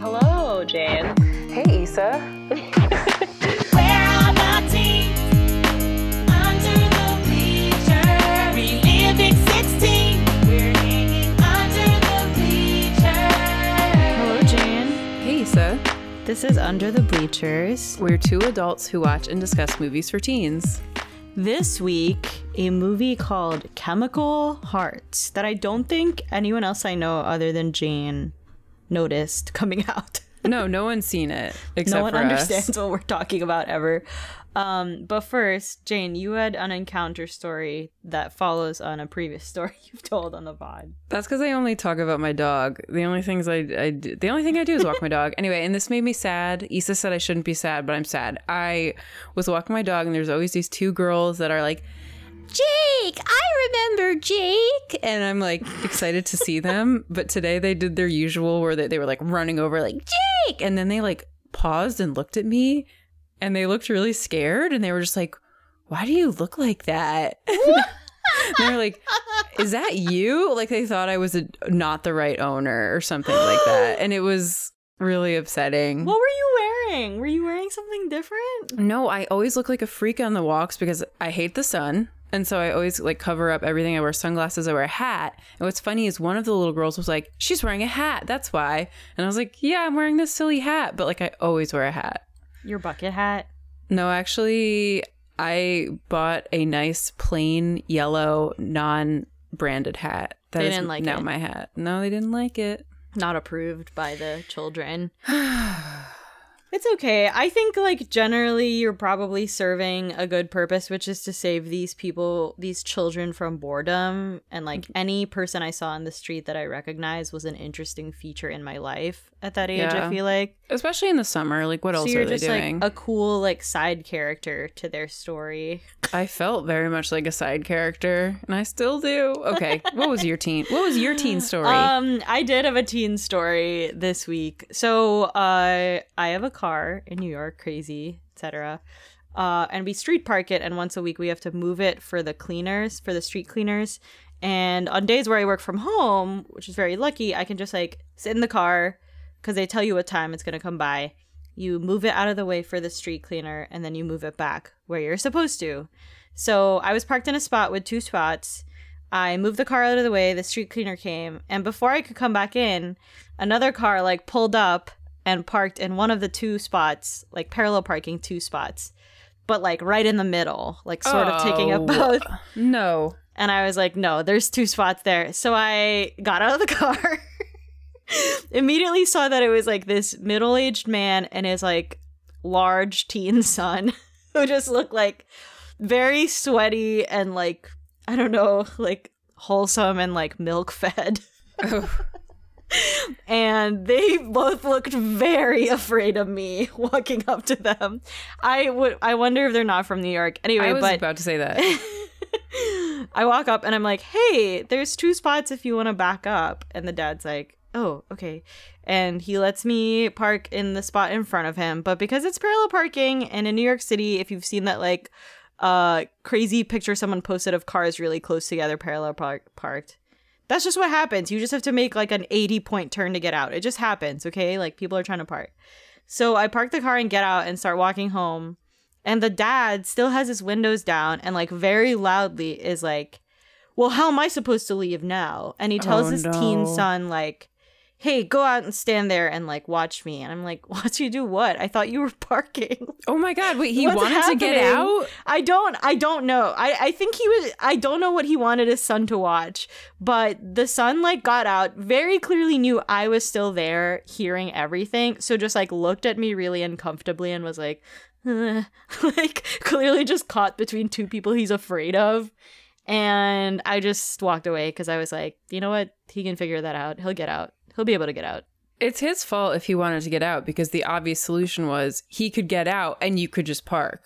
Hello, Jan. Hey, Isa. Where are my teens? Under the bleachers. Reliving 16. We're hanging under the bleachers. Hello, Jan. Hey, Isa. This is Under the Bleachers. We're two adults who watch and discuss movies for teens. This week, a movie called Chemical Hearts that I don't think anyone else I know other than Jane noticed coming out. No, no one's seen it except no one understands us. what we're talking about ever. Um, but first, Jane, you had an encounter story that follows on a previous story you've told on the pod. That's because I only talk about my dog. The only things I, I do, the only thing I do is walk my dog. Anyway, and this made me sad. Isa said I shouldn't be sad, but I'm sad. I was walking my dog, and there's always these two girls that are like, Jake, I remember Jake. And I'm like excited to see them. But today they did their usual where they, they were like running over, like, Jake. And then they like paused and looked at me and they looked really scared and they were just like, why do you look like that? they were like, is that you? Like they thought I was a, not the right owner or something like that. And it was really upsetting. What were you wearing? Were you wearing something different? No, I always look like a freak on the walks because I hate the sun. And so I always like cover up everything. I wear sunglasses, I wear a hat. And what's funny is one of the little girls was like, She's wearing a hat. That's why. And I was like, Yeah, I'm wearing this silly hat. But like, I always wear a hat. Your bucket hat? No, actually, I bought a nice plain yellow non branded hat. That They didn't like now it. my hat. No, they didn't like it. Not approved by the children. It's okay. I think like generally you're probably serving a good purpose, which is to save these people, these children from boredom. And like Mm-hmm. any person I saw on the street that I recognized was an interesting feature in my life at that age, I feel like. Especially in the summer. Like, what So else are they just doing? like a cool like side character to their story. I felt very much like a side character, and I still do. Okay, what was your teen? What was your teen story? Um, I did have a teen story this week. So, uh, I have a car in New York, crazy, etc. Uh, and we street park it, and once a week we have to move it for the cleaners, for the street cleaners. And on days where I work from home, which is very lucky, I can just like sit in the car because they tell you what time it's gonna come by. You move it out of the way for the street cleaner, and then you move it back where you're supposed to. So I was parked in a spot with two spots. I moved the car out of the way, the street cleaner came, and before I could come back in, another car like pulled up and parked in one of the two spots, like parallel parking two spots, but like right in the middle, like sort of taking up Oh. both. no. And I was like, no, there's two spots there. So I got out of the car, immediately saw that it was like this middle aged man and his like large teen son who just looked like very sweaty and like, I don't know, like wholesome and like milk fed. Oh, and they both looked very afraid of me walking up to them. I would I wonder if they're not from New York. Anyway, I was but about to say that. I walk up and I'm like, "Hey, there's two spots if you want to back up." And the dad's like, "Oh, okay." And he lets me park in the spot in front of him, but because it's parallel parking and in New York City, if you've seen that like uh crazy picture someone posted of cars really close together parallel park- parked. That's just what happens. You just have to make like an 80 point turn to get out. It just happens, okay? Like people are trying to park. So I park the car and get out and start walking home. And the dad still has his windows down and like very loudly is like, Well, how am I supposed to leave now? And he tells Oh, his teen son, like, Hey, go out and stand there and like watch me. And I'm like, Watch you do what? I thought you were parking. oh my god! Wait, he What's wanted to get out. I don't I don't know. I I think he was I don't know what he wanted his son to watch, but the son like got out, very clearly knew I was still there hearing everything, so just like looked at me really uncomfortably and was like "Uh," like clearly just caught between two people he's afraid of. And I just walked away cuz I was like, "You know what? He can figure that out. He'll get out. He'll be able to get out." It's his fault if he wanted to get out because the obvious solution was he could get out and you could just park.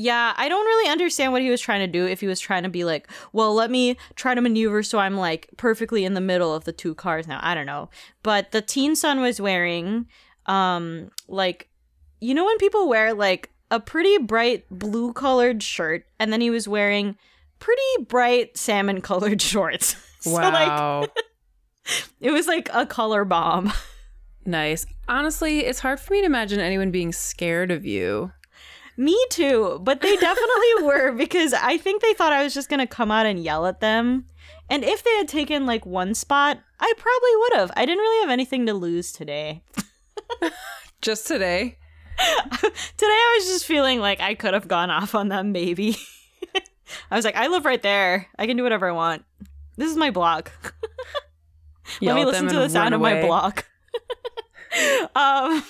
Yeah, I don't really understand what he was trying to do. If he was trying to be like, well, let me try to maneuver so I'm like perfectly in the middle of the two cars now. I don't know. But the teen son was wearing, um, like, you know, when people wear like a pretty bright blue colored shirt and then he was wearing pretty bright salmon colored shorts. so, like, Wow. it was like a color bomb. Nice. Honestly, it's hard for me to imagine anyone being scared of you. Me too, but they definitely were because I think they thought I was just gonna come out and yell at them. And if they had taken like one spot, I probably would have. I didn't really have anything to lose today. Just today. Today I was just feeling like I could have gone off on them, maybe. I was like, I live right there. I can do whatever I want. This is my block. Let me listen to the sound run of my block. um,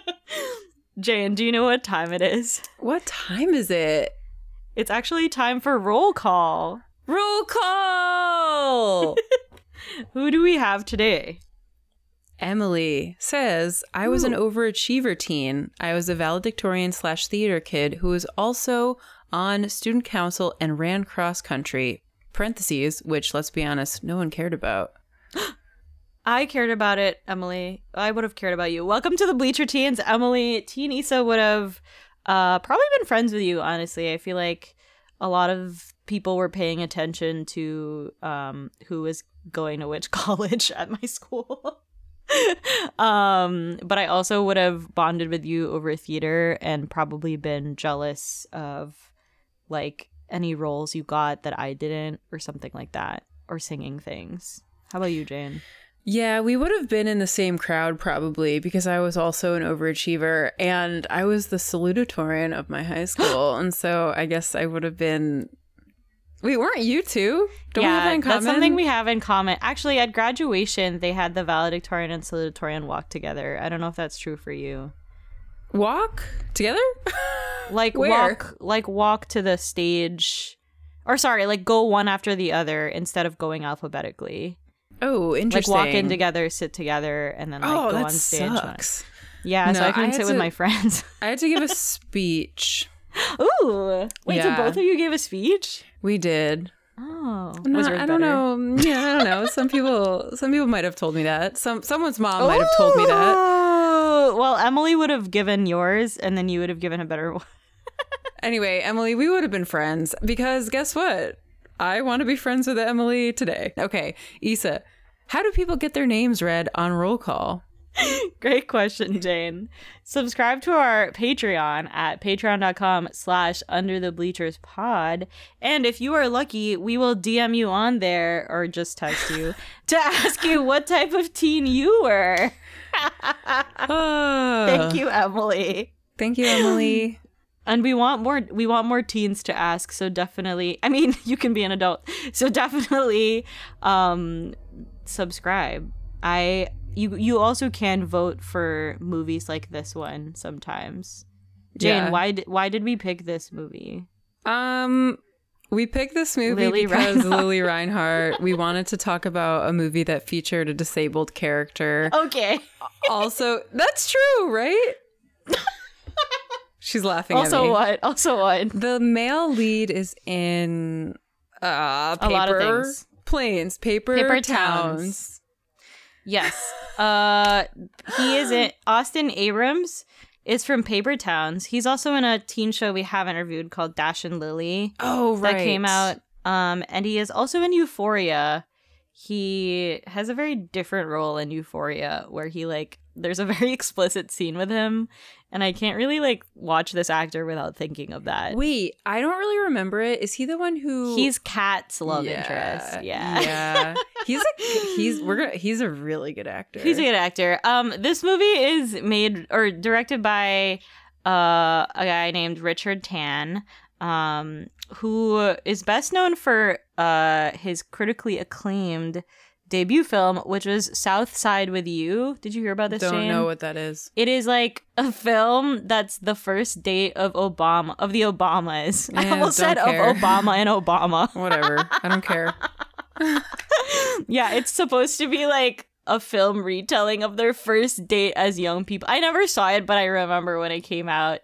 Jane, do you know what time it is? What time is it? It's actually time for roll call. Roll call! Who do we have today? Emily says, I was an overachiever teen. I was a valedictorian slash theater kid who was also on student council and ran cross country. Parentheses, which, let's be honest, no one cared about. I cared about it, Emily. I would have cared about you. Welcome to the Bleacher Teens, Emily. Teen Isa would have uh, probably been friends with you, honestly. I feel like a lot of people were paying attention to um, who was going to which college at my school. um, but I also would have bonded with you over theater and probably been jealous of like any roles you got that I didn't or something like that or singing things. How about you, Jane? Yeah, we would have been in the same crowd probably because I was also an overachiever and I was the salutatorian of my high school. and so I guess I would have been. Wait, weren't you two? Don't we have that in common? that's something we have in common. Actually, at graduation, they had the valedictorian and salutatorian walk together. I don't know if that's true for you. walk together? Like Where? walk, like walk to the stage, or sorry, like go one after the other instead of going alphabetically. Oh, interesting. Like walk in together, sit together, and then like oh, go on stage. sucks. Yeah, so No, I couldn't I had sit with my friends. I had to give a speech. Ooh, wait, Yeah. so both of you gave a speech? We did. Oh, No, was yours I don't know. Yeah, I don't know. Some people, some people might have told me that. Some, someone's mom might have told me that. Oh, Well, Emily would have given yours, and then you would have given a better one. Anyway, Emily, we would have been friends because guess what? I want to be friends with Emily today. Okay, Isa, how do people get their names read on roll call? Great question, Jane. Subscribe to our Patreon at patreon.com slash under the bleachers pod. And if you are lucky, we will DM you on there or just text you to ask you what type of teen you were. Oh, Thank you, Emily. Thank you, Emily. And we want more we want more teens to ask, so definitely I mean, you can be an adult. So definitely um subscribe. I you you also can vote for movies like this one sometimes. Jane, Yeah. why did why did we pick this movie? Um, we picked this movie Lili because Reinhart. Lili Reinhart. We wanted to talk about a movie that featured a disabled character. Okay. Also, that's true, right? She's laughing at also what? Also what? The male lead is in uh, paper A lot of things. Planes, paper, Paper towns. Towns. Yes. Uh he is in Austin Abrams is from Paper Towns. He's also in a teen show we have interviewed called Dash and Lily. Oh, right. that came out. Um, and he is also in Euphoria. He has a very different role in Euphoria where he like there's a very explicit scene with him, and I can't really like watch this actor without thinking of that. Wait, I don't really remember it. Is he the one who He's cat's love Yeah, interest. Yeah. yeah. He's a he's we're gonna he's a really good actor. He's a good actor. Um, this movie is made or directed by uh, a guy named Richard Tanne, um, who is best known for uh, his critically acclaimed debut film, which was Southside with You. Did you hear about this? Don't Jane? know what that is. It is like a film that's the first date of Obama of the Obamas. I almost don't said care. of Obama and Obama. Whatever. I don't care. yeah, it's supposed to be like a film retelling of their first date as young people. I never saw it, but I remember when it came out.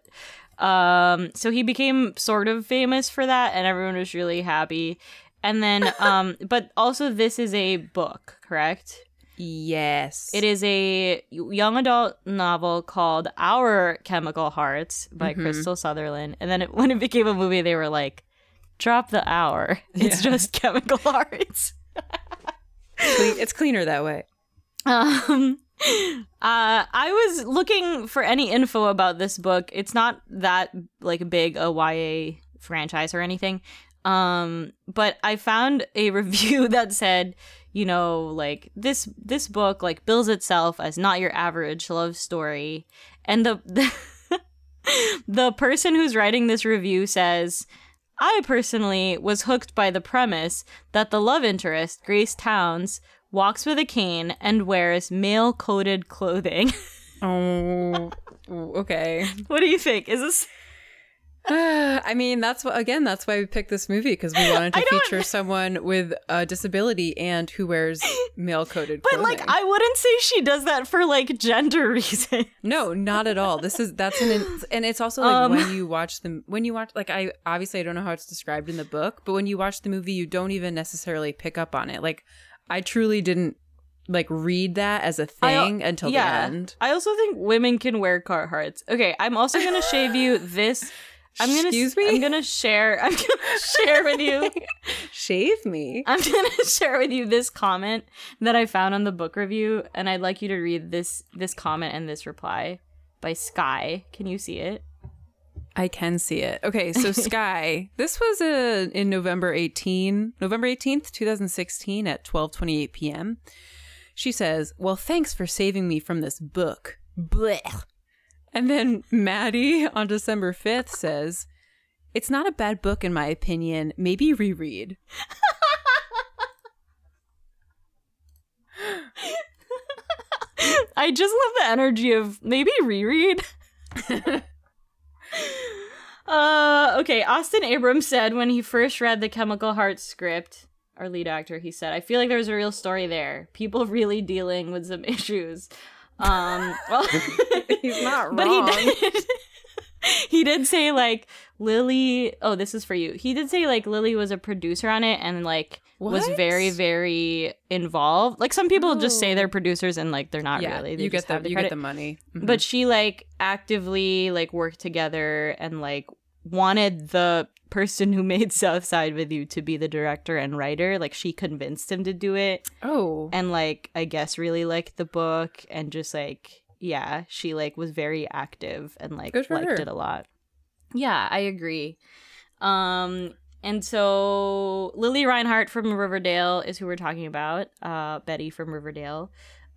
Um, so he became sort of famous for that, and everyone was really happy. And then, um, but also this is a book, correct? Yes. It is a young adult novel called Our Chemical Hearts by Mhm. Krystal Sutherland. And then it, when it became a movie, they were like, drop the hour. It's Yeah. just Chemical Hearts. It's cleaner that way. Um, Uh, I was looking for any info about this book. It's not that like big a YA franchise or anything. Um, but I found a review that said, you know, like this this book like bills itself as not your average love story, and the the, the person who's writing this review says. I personally was hooked by the premise that the love interest, Grace Towns, walks with a cane and wears male coded clothing. Oh, okay. what do you think? Is this I mean, that's what again. That's why we picked this movie because we wanted to feature someone with a disability and who wears male-coded But clothing. like I wouldn't say she does that for like gender reasons. No, not at all. This is that's an and it's also like Um. when you watch them when you watch like I obviously I don't know how it's described in the book, but when you watch the movie, you don't even necessarily pick up on it. Like I truly didn't like read that as a thing until the end. I also think women can wear Carhartts. Okay, I'm also gonna shave you this. I'm gonna Excuse me? I'm gonna share. I'm gonna share with you. Shave me. I'm gonna share with you this comment that I found on the book review, and I'd like you to read this this comment and this reply by Sky. Can you see it? I can see it. Okay, so Sky, this was uh, in November 18, November 18th, 2016 at 12:28 p.m. She says, "Well, thanks for saving me from this book." Blech. And then Maddie on December 5th says, "It's not a bad book in my opinion. Maybe reread." I just love the energy of maybe reread. uh, okay. Austin Abrams said when he first read the Chemical Heart script, our lead actor, he said, "I feel like there's a real story there. People really dealing with some issues." Um, well, He's not wrong. but he did. he did say like Lili. Oh, this is for you. He did say like Lili was a producer on it and like was very very involved. Like some people just say Oh. they're producers and like they're not yeah, really. They you get the the you get the money. Mhm. But she like actively like worked together and like wanted the person who made Southside with You to be the director and writer. Like she convinced him to do it oh, and like I guess really liked the book and just like yeah, she like was very active and like liked her. it a lot. Yeah, I agree. Um and so Lili Reinhart from Riverdale is who we're talking about. Uh Betty from Riverdale.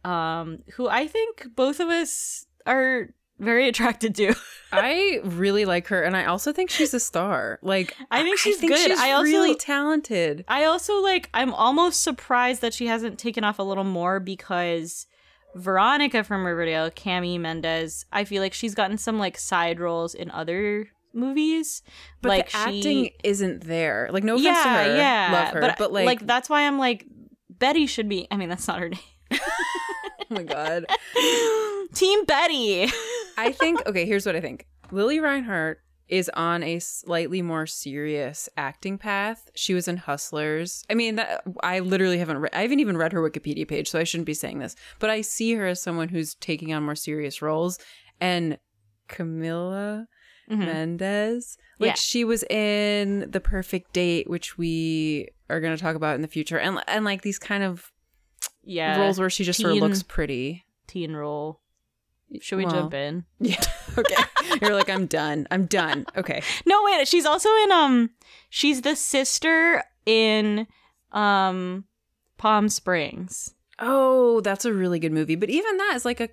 Um who I think both of us are very attracted to. I really like her, and I also think she's a star. Like I think she's think good. She's I also- really talented. I also like I'm almost surprised that she hasn't taken off a little more because Veronica from Riverdale, Cami Mendes, I feel like she's gotten some like side roles in other movies. But like the acting she, isn't there. Like no offense yeah, to her, yeah, love her, but, like, that's why I'm like Betty should be. I mean, that's not her name. oh my god. Team Betty. I think okay. Here's what I think. Lili Reinhart is on a slightly more serious acting path. She was in Hustlers. I mean, that, I literally haven't. Re- I haven't even read her Wikipedia page, so I shouldn't be saying this. But I see her as someone who's taking on more serious roles. And Camila Mhm. Mendes, like Yeah. she was in The Perfect Date, which we are going to talk about in the future, and and like these kind of Yeah, roles where she just sort of looks pretty. teen role. Should we Well, jump in? Yeah. Okay. You're like, I'm done. I'm done. Okay. No, wait. She's also in um. She's the sister in um, Palm Springs. Oh, that's a really good movie. But even that is like a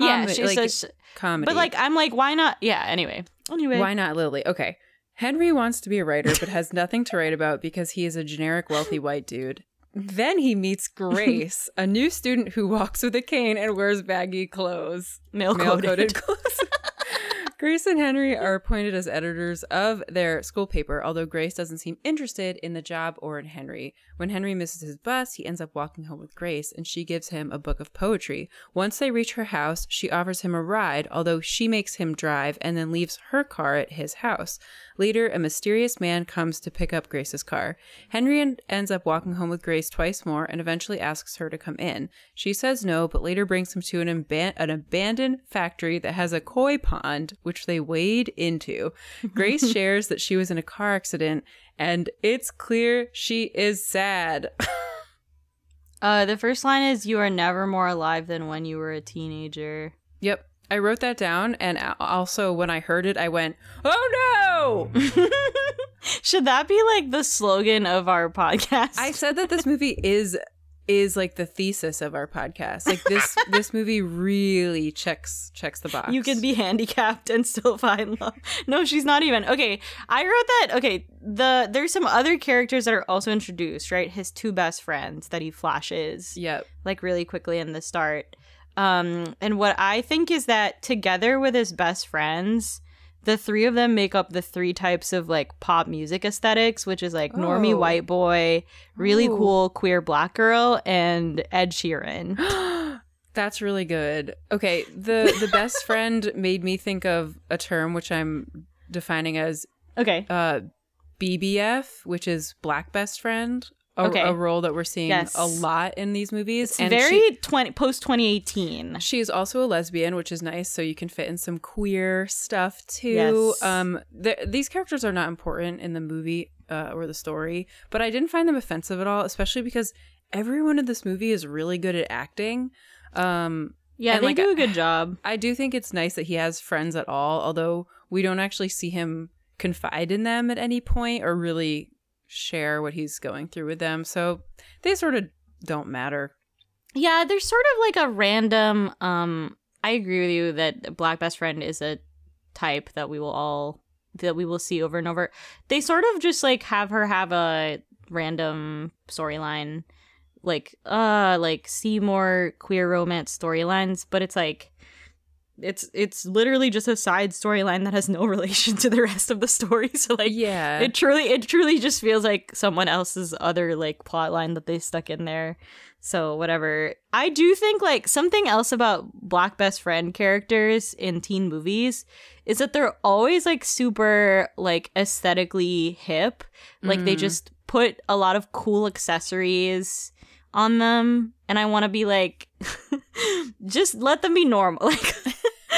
yeah, she's like, a, sh- comedy. but like I'm like, why not? Yeah. Anyway. Anyway. why not Lili? Okay. Henry wants to be a writer, but has nothing to write about because he is a generic wealthy white dude. Then he meets Grace, a new student who walks with a cane and wears baggy clothes. Male coded clothes. Grace and Henry are appointed as editors of their school paper, although Grace doesn't seem interested in the job or in Henry. When Henry misses his bus, he ends up walking home with Grace, and she gives him a book of poetry. Once they reach her house, she offers him a ride, although she makes him drive and then leaves her car at his house. Later, a mysterious man comes to pick up Grace's car. Henry en- ends up walking home with Grace twice more and eventually asks her to come in. She says no, but later brings him to an, aban- an abandoned factory that has a koi pond, which they wade into. Grace shares that she was in a car accident, and it's clear she is sad. Uh, the first line is "You are never more alive than when you were a teenager." Yep. I wrote that down and also when I heard it I went, "Oh no!" Should that be like the slogan of our podcast? I said that this movie is is like the thesis of our podcast. Like this this movie really checks checks the box. You can be handicapped and still find love. No, she's not even. Okay, I wrote that. Okay, the there's some other characters that are also introduced, right? His two best friends that he flashes Yep. like really quickly in the start. Um, and what I think is that together with his best friends, the three of them make up the three types of like pop music aesthetics, which is like normie Oh. white boy, really Ooh. cool queer black girl, and Ed Sheeran. That's really good. Okay, the the best friend made me think of a term which I'm defining as Okay. uh BBF, which is black best friend. A, Okay. a role that we're seeing Yes. a lot in these movies. It's and very she, 20 post 2018. she is also a lesbian, which is nice. So you can fit in some queer stuff too. Yes. Um, th- these characters are not important in the movie uh, or the story, but I didn't find them offensive at all, especially because everyone in this movie is really good at acting. Um, Yeah, they like, do a good job. I do think it's nice that he has friends at all, although we don't actually see him confide in them at any point or really share what he's going through with them. So they sort of don't matter. Yeah, there's sort of like a random um I agree with you that Black Best Friend is a type that we will all that we will see over and over. They sort of just like have her have a random storyline like uh like see more queer romance storylines, but it's like it's it's literally just a side storyline that has no relation to the rest of the story. So like yeah. it truly it truly just feels like someone else's other like plot line that they stuck in there so whatever i do think like something else about black best friend characters in teen movies is that they're always like super like aesthetically hip like they Mm. just put a lot of cool accessories on them and i want to be like just let them be normal like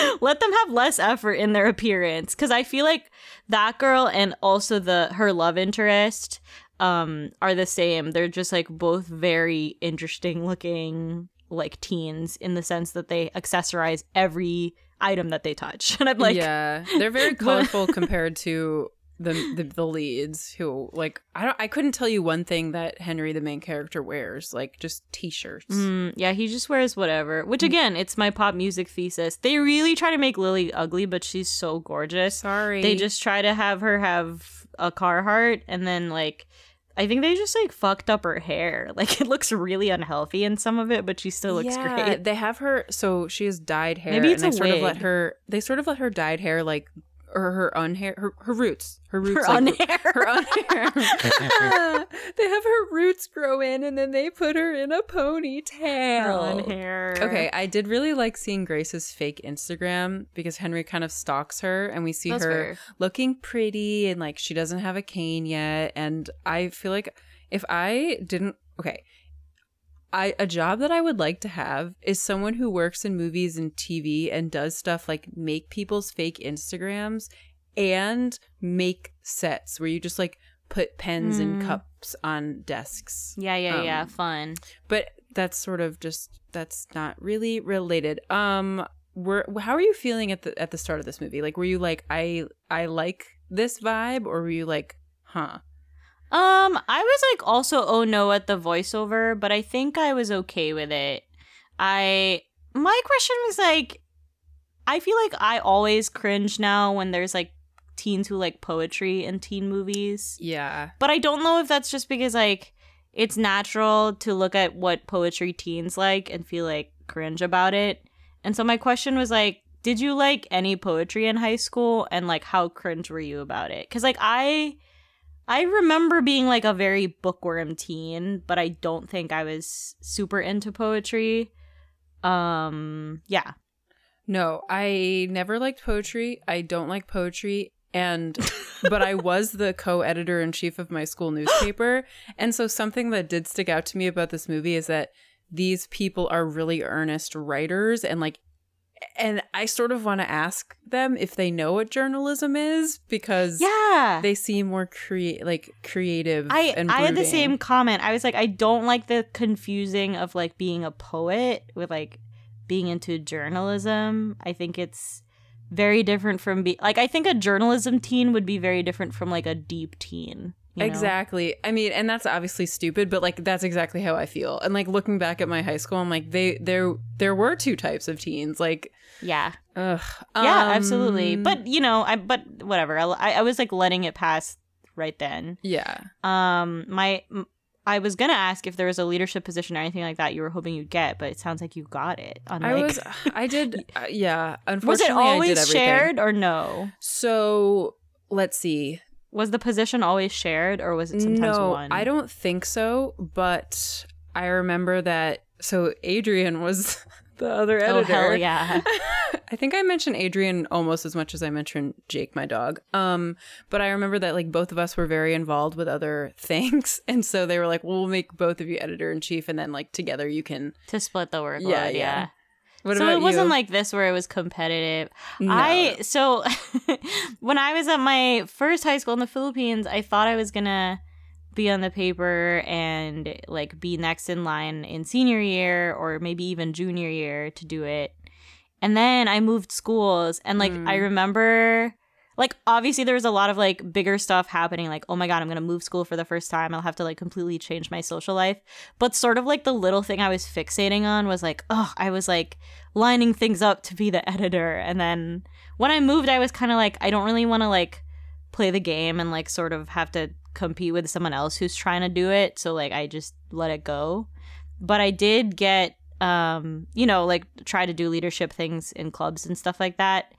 let them have less effort in their appearance. Because i feel like that girl and also the her love interest um are the same. They're just like both very interesting looking like teens in the sense that they accessorize every item that they touch. And i'm like yeah, they're very colorful compared to the, the the leads who like I don't I couldn't tell you one thing that Henry the main character wears like just t-shirts. Mm, yeah, he just wears whatever. Which again, it's my pop music thesis. They really try to make Lili ugly, but she's so gorgeous. Sorry. They just try to have her have a Carhartt, and then like, I think they just like fucked up her hair. Like it looks really unhealthy in some of it, but she still looks yeah, great. They have her so she has dyed hair. Maybe it's and they a sort of let her they sort of let her dyed hair like or her unhair her, her roots. Her roots Her like, unhair. her unhair. they have her roots grow in and then they put her in a ponytail. hair. Okay, I did really like seeing Grace's fake Instagram because Henry kind of stalks her and we see That's her fair. looking pretty and like she doesn't have a cane yet. And I feel like if I didn't, okay, I a job that I would like to have is someone who works in movies and TV and does stuff like make people's fake Instagrams and make sets where you just like put pens and Mm. cups on desks. Yeah, yeah, yeah. Um, Fun. But that's sort of just that's not really related. Um were how are you feeling at the at the start of this movie? Like were you like I I like this vibe or were you like, huh? Um, I was like also oh no at the voiceover, but I think I was okay with it. I my question was like I feel like I always cringe now when there's like teens who like poetry in teen movies. Yeah. But I don't know if that's just because like it's natural to look at what poetry teens like and feel like cringe about it. And so my question was like, did you like any poetry in high school and like how cringe were you about it? Cuz like I I remember being like a very bookworm teen, but I don't think I was super into poetry. Um yeah. No, I never liked poetry. I don't like poetry. And, but I was the co editor in chief of my school newspaper. And so something that did stick out to me about this movie is that these people are really earnest writers and like and I sort of want to ask them if they know what journalism is because Yeah. they seem more create like creative. I and I had the same comment. I was like, I don't like the confusing of like being a poet with like being into journalism. I think it's very different from be like I think a journalism teen would be very different from like a deep teen. You know? Exactly. I mean, and that's obviously stupid, but like that's exactly how I feel. And like looking back at my high school, I'm like, they there there were two types of teens. Like, Yeah. ugh. Yeah, Um, absolutely. But you know, I but whatever. I, I was like letting it pass right then. yeah, Um, my I was gonna ask if there was a leadership position or anything like that you were hoping you'd get, but it sounds like you got it. I was, I did, uh, yeah. was Unfortunately, it I did always shared or no? So let's see. Was the position always shared or was it sometimes no, one? I don't think so. But I remember that. So Adrian was the other editor. Oh hell yeah! I think I mentioned Adrian almost as much as I mentioned Jake, my dog. Um, but I remember that like both of us were very involved with other things, and so they were like, well, "We'll make both of you editor in chief, and then like together you can." to split the workload. Yeah, Yeah, yeah. What so it wasn't you? like this where it was competitive. No. I so when I was at my first high school in the Philippines, I thought I was gonna be on the paper and like be next in line in senior year or maybe even junior year to do it. And then I moved schools and like I Mm. remember like obviously there was a lot of like bigger stuff happening like oh my god i'm gonna move school for the first time. I'll have to like completely change my social life. But sort of like the little thing i was fixating on was like oh i was like lining things up to be the editor. And then when i moved i was kind of like i don't really want to like play the game and like sort of have to compete with someone else who's trying to do it. So like i just let it go. But i did get um you know like try to do leadership things in clubs and stuff like that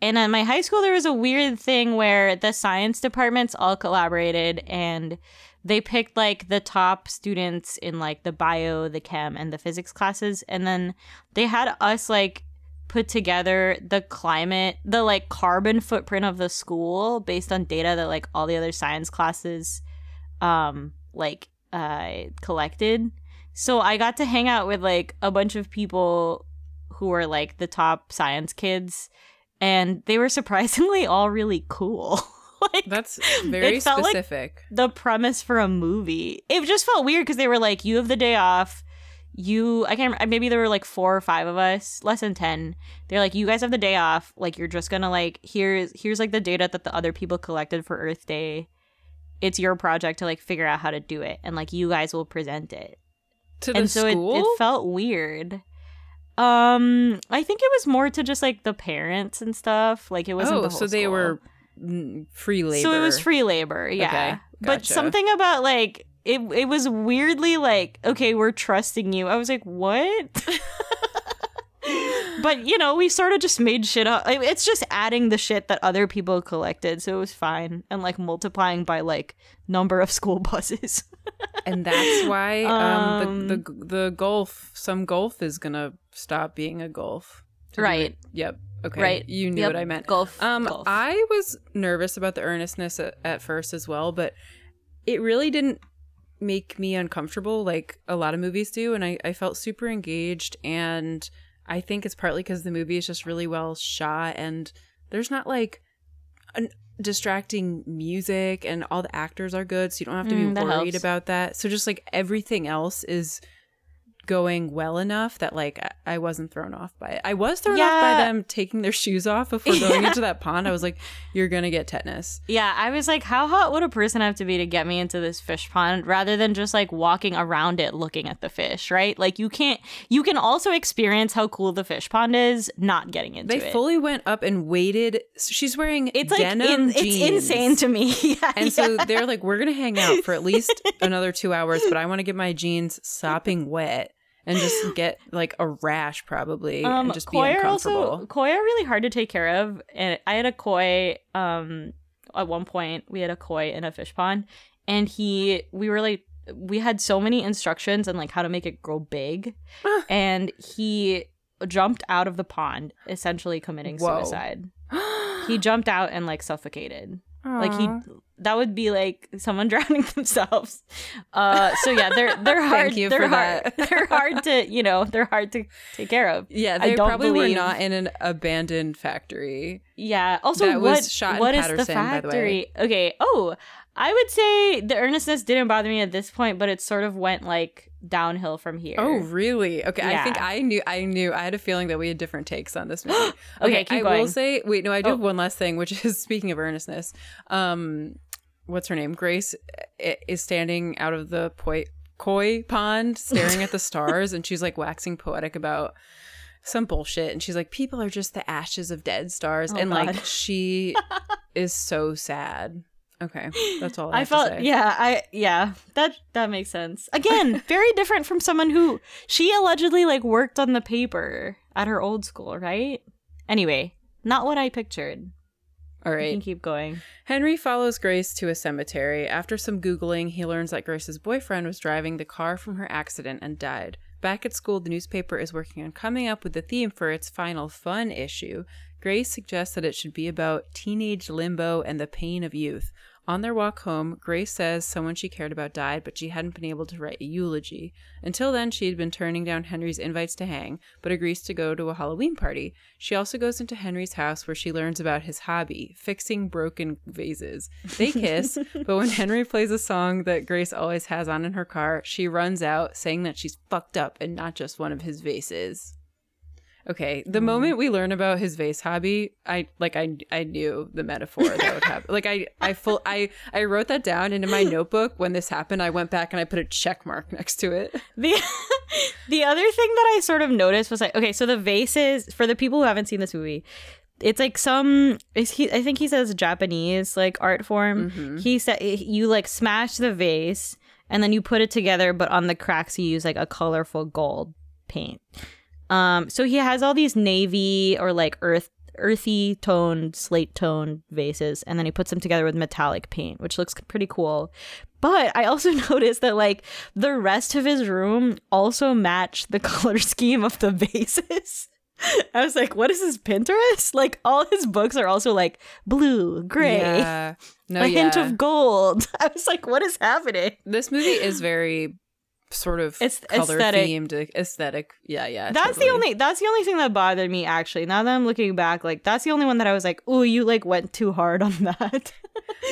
and at my high school, there was a weird thing where the science departments all collaborated and they picked like the top students in like the bio, the chem, and the physics classes. And then they had us like put together the climate, the like carbon footprint of the school based on data that like all the other science classes um like uh collected. So I got to hang out with like a bunch of people who were like the top science kids and they were surprisingly all really cool. like That's very felt like- specific. the premise for a movie. It just felt weird because they were like, "You have the day off." You, I can't. Maybe there were like four or five of us, less than ten. They're like, "You guys have the day off. Like, you're just gonna like here's here's like the data that the other people collected for Earth Day. It's your project to like figure out how to do it, and like you guys will present it." To the and so it, school. it felt weird. Um, I think it was more to just like the parents and stuff. Like it wasn't. oh, the whole so they school. were free labor. So it was free labor, yeah. Okay, But something about like it it was weirdly like, okay, we're trusting you. I was like, what? but you know, we sort of just made shit up. It's just adding the shit that other people collected, so it was fine, and like multiplying by like number of school buses. And that's why um, Um, the, the the golf some golf is gonna stop being a golf Right. yep okay Right. you knew Yep. what i meant Golf. um golf. i was nervous about the earnestness at, at first as well but it really didn't make me uncomfortable like a lot of movies do and i, I felt super engaged and i think it's partly because the movie is just really well shot and there's not like an distracting music and all the actors are good so you don't have to Mm, be that worried helps. about that so just like everything else is going well enough that like I- wasn't thrown off by it. I was thrown off by them taking their shoes off before going into that pond. I was like, "You're gonna get tetanus." Yeah, I was like, how hot would a person have to be to get me into this fish pond rather than just like walking around it looking at the fish, right? Like you can't you can also experience how cool the fish pond is not getting into They it. They fully went up and waited. She's wearing it's like in, jeans. it's insane to me. yeah, And so they're like, "We're gonna hang out for at least another two hours, but I want to get my jeans sopping wet and just get like a rash probably um and just be koi uncomfortable." also koi are really hard to take care of and I had a koi um at one point we had a koi in a fish pond and he we were like we had so many instructions on like how to make it grow big Ah. and he jumped out of the pond essentially committing Whoa. suicide he jumped out and like suffocated Like he that would be like someone drowning themselves. Uh so yeah, they're they're hard you they're for hard that. they're hard to, you know, they're hard to take care of. Yeah, I they probably believe- were not in an abandoned factory. Yeah. Also, That was what shot in what is the Patterson, the factory? Okay. Oh, I would say the earnestness didn't bother me at this point, but it sort of went like downhill from here. Oh, really? Okay, I think I knew. I knew. I had a feeling that we had different takes on this movie. Okay, keep I going. will say. Wait, no, I do Oh. have one last thing, which is speaking of earnestness. Um, what's her name? Grace i- is standing out of the poi- koi pond, staring at the stars, and she's like waxing poetic about some bullshit. And she's like, "People are just the ashes of dead stars," Oh, and like she is so sad. Okay, that's all I, I felt to say. yeah, I yeah, that that makes sense. Again, very different from someone who she allegedly like worked on the paper at her old school, right? Anyway, not what I pictured. All right, You can keep going. Henry follows Grace to a cemetery. After some Googling, he learns that Grace's boyfriend was driving the car from her accident and died. Back at school, the newspaper is working on coming up with the theme for its final fun issue. Grace suggests that it should be about teenage limbo and the pain of youth. On their walk home, Grace says someone she cared about died, but she hadn't been able to write a eulogy. Until then, she had been turning down Henry's invites to hang, but agrees to go to a Halloween party. She also goes into Henry's house where she learns about his hobby, fixing broken vases. They kiss, but when Henry plays a song that Grace always has on in her car, she runs out, saying that she's fucked up and not just one of his vases. Okay, the mm-hmm. moment we learn about his vase hobby, I like I I knew the metaphor that would happen. Like I I full I I wrote that down into my notebook when this happened. I went back and I put a check mark next to it. The the other thing that I sort of noticed was like, okay, so the vases for the people who haven't seen this movie, it's like some is he I think he says Japanese like art form. Mm-hmm. He said you like smash the vase and then you put it together, but on the cracks you use like a colorful gold paint. Um, so he has all these navy or like earth earthy toned slate toned vases and then he puts them together with metallic paint which looks pretty cool. But i also noticed that like the rest of his room also matched the color scheme of the vases. I was like what is this pinterest? Like all his books are also like blue gray Yeah. No, a yeah. hint of gold. I was like what is happening? This movie is very sort of It's color aesthetic. themed aesthetic. Yeah, yeah. that's totally. the only that's the only thing that bothered me actually now that i'm looking back like that's the only one that i was like oh you like went too hard on that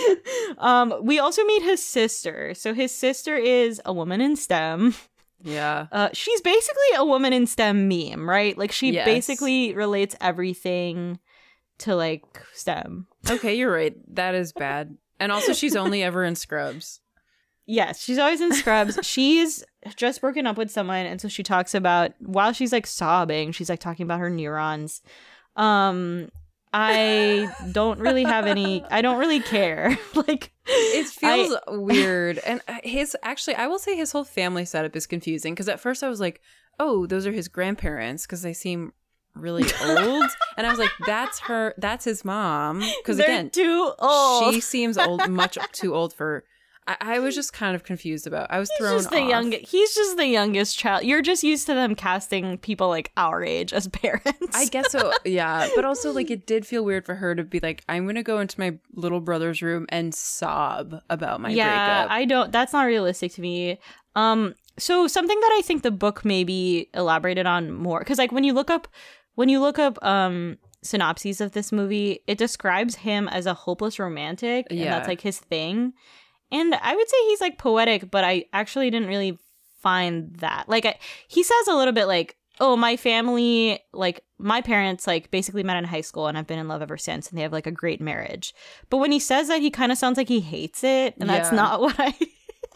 um we also meet his sister so his sister is a woman in stem Yeah. uh she's basically a woman in stem meme right like she Yes. basically relates everything to like stem Okay, you're right. That is bad. And also she's only ever in Scrubs. Yes, she's always in scrubs. she's just broken up with someone, and so she talks about while she's like sobbing, she's like talking about her neurons. Um, I don't really have any. I don't really care. like It I- feels weird. And uh, his actually, I will say his whole family setup is confusing because at first I was like, oh, those are his grandparents because they seem really old. and I was like, that's her, that's his mom. Because they're again, too old. she seems old, much too old for. I, I was just kind of confused about. I was thrown. He's thrown just the off. young. He's just the youngest child. You're just used to them casting people like our age as parents. I guess so, yeah. But also, like, it did feel weird for her to be like, I'm gonna go into my little brother's room and sob about my yeah, breakup. I don't. That's not realistic to me. Um, so something that I think the book maybe elaborated on more because like when you look up when you look up um synopses of this movie, it describes him as a hopeless romantic, and Yeah. that's like his thing. And I would say he's like poetic, but I actually didn't really find that. Like I, he says a little bit like, "Oh, my family, like my parents, like basically met in high school, and I've been in love ever since, and they have like a great marriage." But when he says that, he kind of sounds like he hates it, and that's not what I.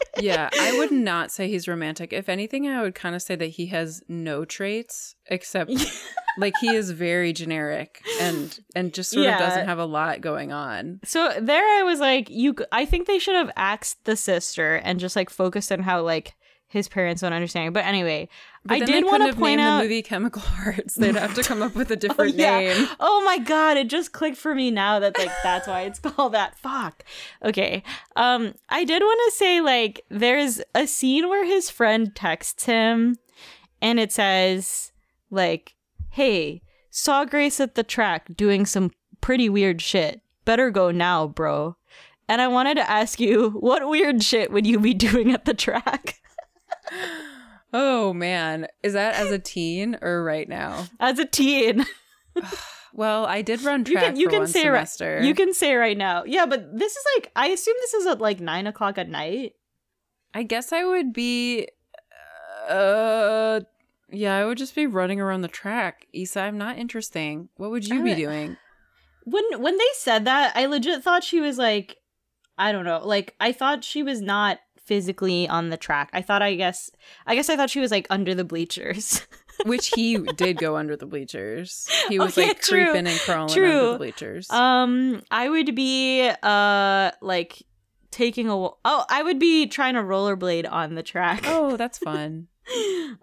yeah, I would not say he's romantic. If anything, I would kind of say that he has no traits except like he is very generic and and just sort Yeah. of doesn't have a lot going on. So there, I was like, you. I think they should have axed the sister and just like focused on how like his parents don't understand. But anyway, But I did want to point out. the movie Chemical Hearts. They'd have to come up with a different yeah. name. Oh my god, it just clicked for me now that like that's why it's called that. Fuck. Okay. Um I did want to say like there's a scene where his friend texts him and it says like, "Hey, saw Grace at the track doing some pretty weird shit." better go now, bro. And I wanted to ask you, what weird shit would you be doing at the track? Oh man, is that as a teen or right now? As a teen, Well, I did run you track can you for can say semester. right. You can say right now. Yeah, but this is like I assume this is at like nine o'clock at night. I guess I would be. Uh, yeah, I would just be running around the track. Isa, I'm not interesting. What would you be doing? When when they said that, I legit thought she was like, I don't know, like I thought she was not physically on the track. I thought I guess I guess I thought she was like under the bleachers. Which he did go under the bleachers. He was Okay, like true, creeping and crawling under the bleachers. Um, I would be uh like taking a oh, I would be trying to rollerblade on the track. oh, that's fun.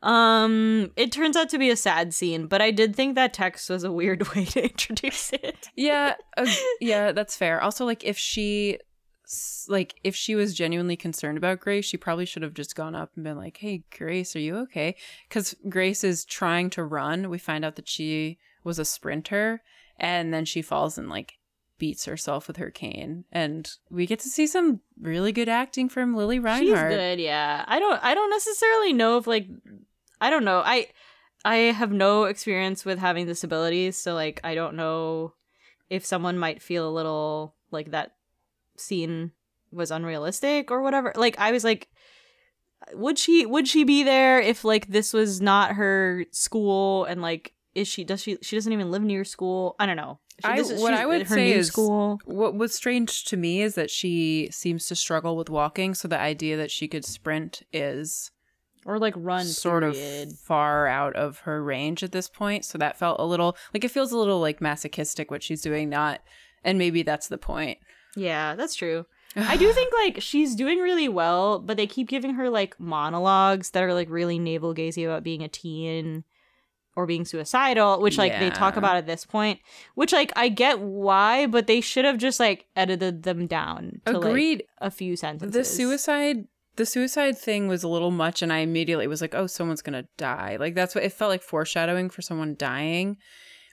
Um, it turns out to be a sad scene, but I did think that text was a weird way to introduce it. Yeah, uh, yeah, that's fair. Also, like if she, like if she was genuinely concerned about Grace, she probably should have just gone up and been like, "Hey, Grace, are you okay?" Because Grace is trying to run. We find out that she was a sprinter, and then she falls and like beats herself with her cane, and we get to see some really good acting from Lili She's Reinhart. good, yeah. I don't I don't necessarily know if like I don't know. I I have no experience with having disabilities, so like I don't know if someone might feel a little like that scene was unrealistic or whatever. Like I was like would she would she be there if like this was not her school and like is she does she she doesn't even live near school? I don't know. She- I- is- what I would her say new is- school. What was strange to me is that she seems to struggle with walking, so the idea that she could sprint is Or like run sort period. of far out of her range at this point. So that felt a little like it feels a little like masochistic what she's doing, not and maybe that's the point. Yeah, that's true. I do think like she's doing really well, but they keep giving her like monologues that are like really navel gazing about being a teen or being suicidal, which like they talk about at this point. Which like I get why, but they should have just like edited them down to like a few sentences. the suicide the suicide thing was a little much and I immediately was like, "Oh, someone's going to die." Like that's what it felt like foreshadowing for someone dying,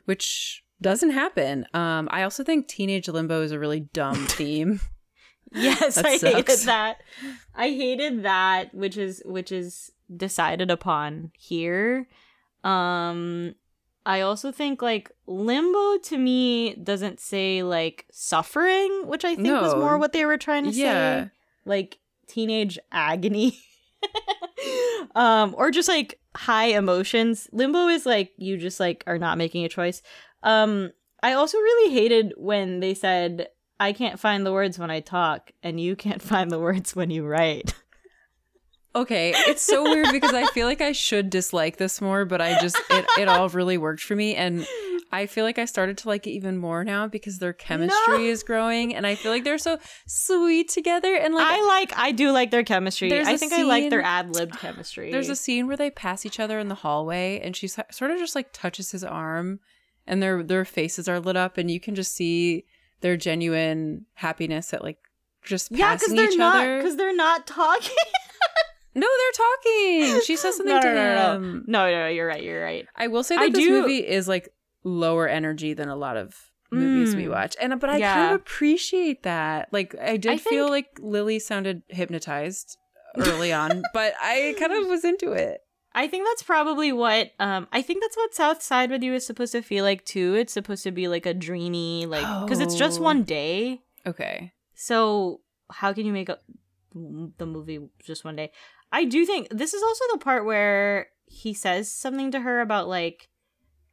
which doesn't happen. Um I also think teenage limbo is a really dumb theme. Yes, I hated that. I hated that, which is which is decided upon here. Um I also think like limbo to me doesn't say like suffering, which I think was more what they were trying to Yeah. say. Like teenage agony. um or just like high emotions. Limbo is like you just like are not making a choice. Um I also really hated when they said I can't find the words when I talk, and you can't find the words when you write. Okay, it's so weird because I feel like I should dislike this more, but I just it, it all really worked for me and I feel like I started to like it even more now because their chemistry No. is growing and I feel like they're so sweet together and like I like, I do like their chemistry. I think I like their ad libbed chemistry. there's a scene where they pass each other in the hallway and she sort of just like touches his arm and their their faces are lit up and you can just see their genuine happiness at like just yeah, passing they're each not other. because they're not talking. No, they're talking. She says something no, to no, no, no, him. no, no, You're right. You're right. I will say that I this do- movie is like lower energy than a lot of movies we Mm. watch, and but I kind of appreciate that. Like I did I feel think- like Lili sounded hypnotized early on, but I kind of was into it. I think that's probably what um I think that's what Southside with You is supposed to feel like too. It's supposed to be like a dreamy like because it's just Oh. one day. Okay, So how can you make a, the movie just one day? I do think this is also the part where he says something to her about like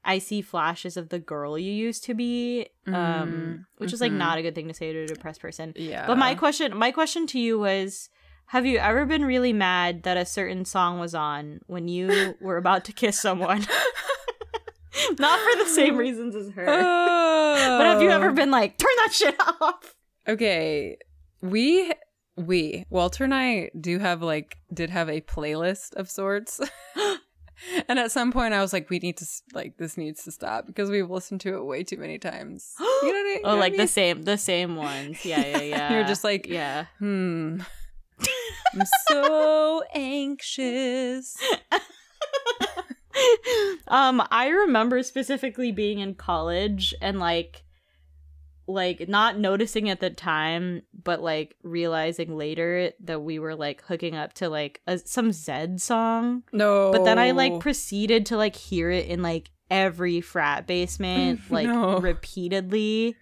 I see flashes of the girl you used to be, um, Mm, which is like mhm. not a good thing to say to a depressed person. yeah. But my question, my question to you was, have you ever been really mad that a certain song was on when you were about to kiss someone? not for the same reasons as her, but have you ever Oh. been like, turn that shit off? Okay, we we Walter and I do have like did have a playlist of sorts. and at some point I was like we need to like this needs to stop because we've listened to it way too many times. You know what I, you know Oh, what like I the same, the same ones. Yeah, yeah, yeah. You're just like- yeah. Hmm. I'm so anxious. um, I remember specifically being in college and like like not noticing at the time, but like realizing later that we were like hooking up to like a, some Zedd song. No. But then I like proceeded to like hear it in like every frat basement, like No. repeatedly,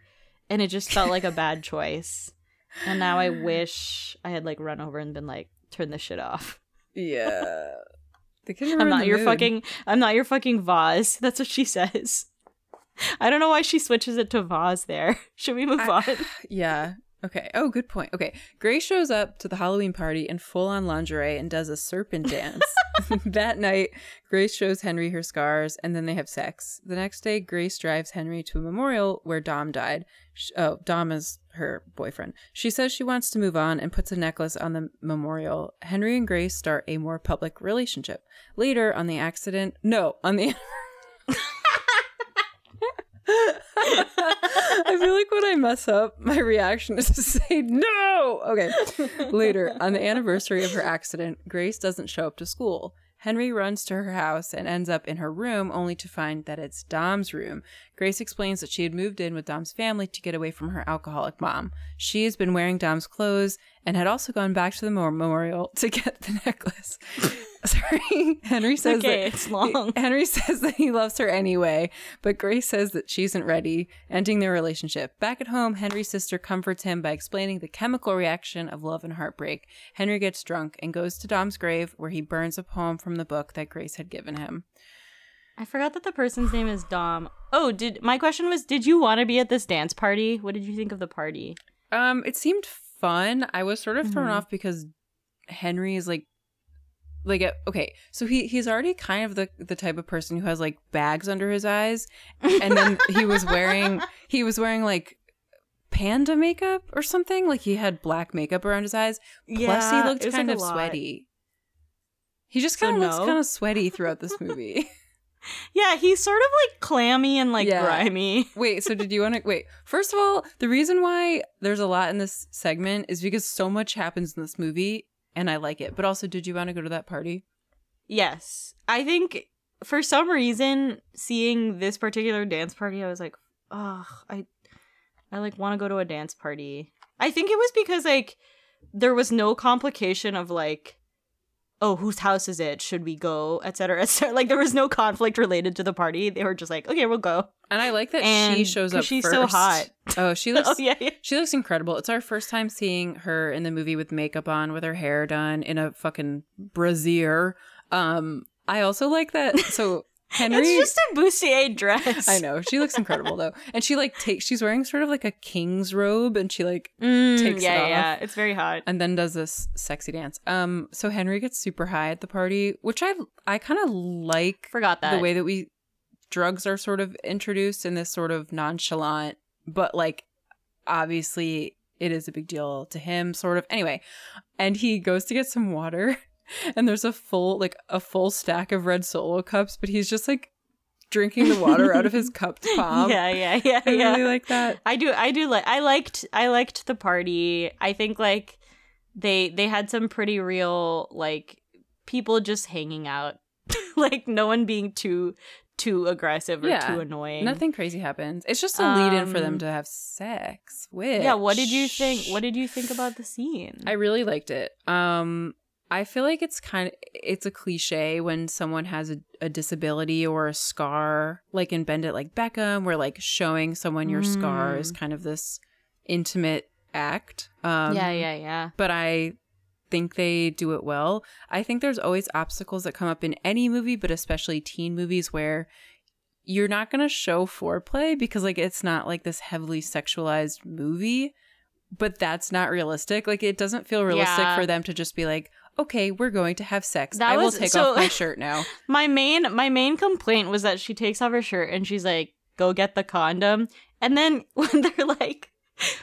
and it just felt like a bad choice. And now I wish I had like run over and been like, turn this shit off. yeah. I'm not your mood. fucking I'm not your fucking vase. That's what she says. I don't know why she switches it to Vaz there. Should we move I- on? Yeah. Okay. Oh, good point. Okay. Grace shows up to the Halloween party in full on lingerie and does a serpent dance. that night, Grace shows Henry her scars and then they have sex. The next day, Grace drives Henry to a memorial where Dom died. Sh- Oh, Dom is her boyfriend. She says she wants to move on and puts a necklace on the memorial. Henry and Grace start a more public relationship. Later, on the accident, no, on the. I feel like when I mess up, my reaction is to say no. Okay. Later, on the anniversary of her accident, Grace doesn't show up to school. Henry runs to her house and ends up in her room only to find that it's Dom's room. Grace explains that she had moved in with Dom's family to get away from her alcoholic mom. She has been wearing Dom's clothes and had also gone back to the memorial to get the necklace. Sorry. Henry says okay, that it's long. Henry says that he loves her anyway, but Grace says that she isn't ready, ending their relationship. Back at home, Henry's sister comforts him by explaining the chemical reaction of love and heartbreak. Henry gets drunk and goes to Dom's grave, where he burns a poem from the book that Grace had given him. I forgot that the person's name is Dom. Oh, did my question was did you want to be at this dance party? What did you think of the party? Um, it seemed fun. I was sort of thrown Mhm. off because Henry is like like uh, okay, so he he's already kind of the the type of person who has like bags under his eyes and then he was wearing he was wearing like panda makeup or something like he had black makeup around his eyes plus Yeah, he looked kind like, of sweaty he just So kind of looks kind of sweaty throughout this movie Yeah, he's sort of like clammy and like Yeah. grimy. wait so did you want to wait first of all the reason why there's a lot in this segment is because so much happens in this movie and i like it but also did you want to go to that party Yes. I think for some reason seeing this particular dance party I was like, "Oh, I I like want to go to a dance party." I think it was because like there was no complication of like oh, whose house is it? Should we go? Etc. etc. Like there was no conflict related to the party. They were just like, "Okay, we'll go." And i like that she shows up she's first. so hot. oh she looks oh yeah, yeah. She looks incredible. It's our first time seeing her in the movie with makeup on, with her hair done in a fucking brassiere. Um, I also like that. So Henry, It's just a bustier dress. I know she looks incredible though, and she like takes. She's wearing sort of like a king's robe, and she like Mm, Takes it yeah, off. yeah. It's very hot. and then does this sexy dance. Um, so Henry gets super high at the party, which I I kind of like Forgot that. the way that we drugs are sort of introduced in this sort of nonchalant but like obviously it is a big deal to him sort of anyway and he goes to get some water and there's a full like a full stack of red solo cups but he's just like drinking the water out of his cupped palm yeah, yeah, yeah, i yeah. really like that I do I do like I liked I liked the party. I think like they they had some pretty real like people just hanging out. like no one being too too aggressive or Yeah, too annoying. nothing crazy happens it's just a lead in for them Um, to have sex with Yeah, what did you think? What did you think about the scene? I really liked it. Um I feel like it's kind of it's a cliche when someone has a, a disability or a scar, like in Bend It Like Beckham, where like showing someone your scar is kind of this intimate act. Um yeah, yeah, yeah. But I think they do it well. I think there's always obstacles that come up in any movie, but especially teen movies where you're not going to show foreplay because like it's not like this heavily sexualized movie, but that's not realistic. Like it doesn't feel realistic Yeah. for them to just be like, "Okay, we're going to have sex. That I will was- take so- off my shirt now." My main my main complaint was that she takes off her shirt and she's like, "Go get the condom." And then when they're like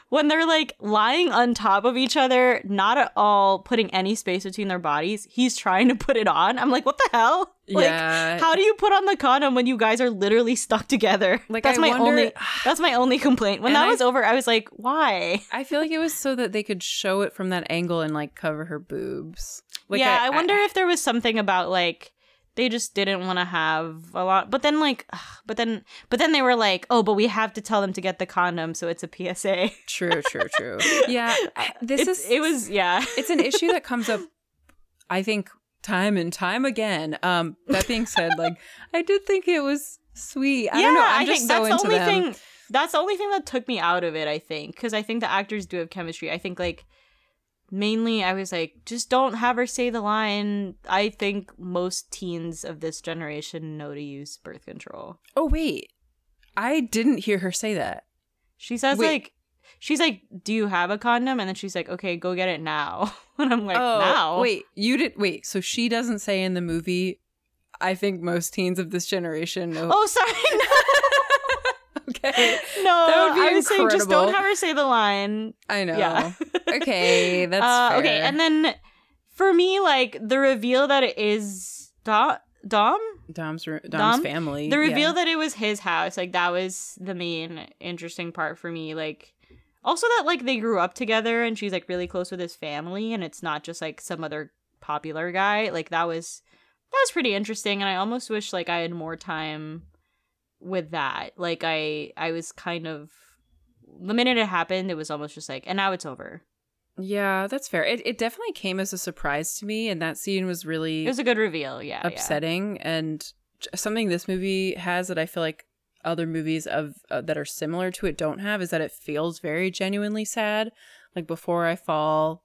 when they're like lying on top of each other, not at all putting any space between their bodies, he's trying to put it on. I'm like, "What the hell?" Like yeah. how do you put on the condom when you guys are literally stuck together? Like, that's I my wonder- only that's my only complaint. When And that I- was over, I was like, "Why?" I feel like it was so that they could show it from that angle and like cover her boobs. Like yeah, I, wonder if there was something about like they just didn't want to have a lot. But then like, but then but then they were like, oh, but we have to tell them to get the condom, so it's a PSA. True, true, true. Yeah, this It's- is it was yeah. it's an issue that comes up i think time and time again um that being said like i did think it was sweet i yeah, don't know i'm I just think so that's the into only them thing. That's the only thing that took me out of it. I think because I think the actors do have chemistry. I think like mainly I was like, just don't have her say the line. I think most teens of this generation know to use birth control. oh wait i didn't hear her say that She says Wait. like, she's like, "Do you have a condom?" And then she's like, "Okay, go get it now." And I'm like, oh "Now?" wait you did wait so she doesn't say in the movie i think most teens of this generation know Oh, sorry. okay No. That would be I was saying, just don't have her say the line. i know Yeah. okay that's uh, okay, and then for me, like the reveal that it is Dom, Dom, dom's dom's Dom? family the reveal yeah. that it was his house, like that was the main interesting part for me. Like, also that like they grew up together and she's like really close with his family, and it's not just like some other popular guy. Like that was that was pretty interesting, and I almost wish like I had more time with that. Like I I was kind of the minute it happened, it was almost just like, and now it's over. yeah that's fair it, it definitely came as a surprise to me and that scene was really It was a good reveal, yeah. yeah. upsetting and something this movie has that I feel like other movies of uh, that are similar to it don't have is that it feels very genuinely sad. Like before I fall,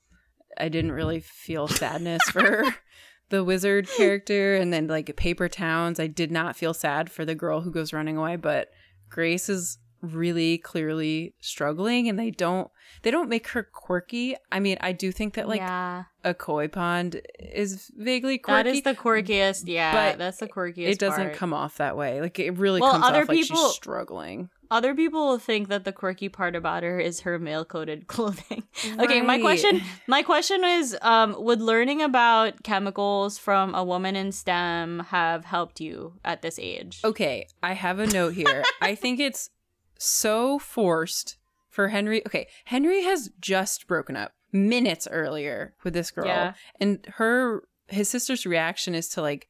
I didn't really feel sadness for the wizard character and then like Paper Towns, I did not feel sad for the girl who goes running away, but Grace is really clearly struggling and they don't they don't make her quirky. I mean, I do think that like yeah, a koi pond is vaguely quirky. that is the quirkiest. Yeah, but that's the quirkiest. it doesn't part. come off that way. Like it really Well, comes other off like people- she's struggling. Other people think that the quirky part about her is her male coded clothing. okay, my question my question is um would learning about chemicals from a woman in STEM have helped you at this age? Okay, I have a note here. I think it's so forced for Henry. Okay, Henry has just broken up minutes earlier with this girl, Yeah. and her his sister's reaction is to like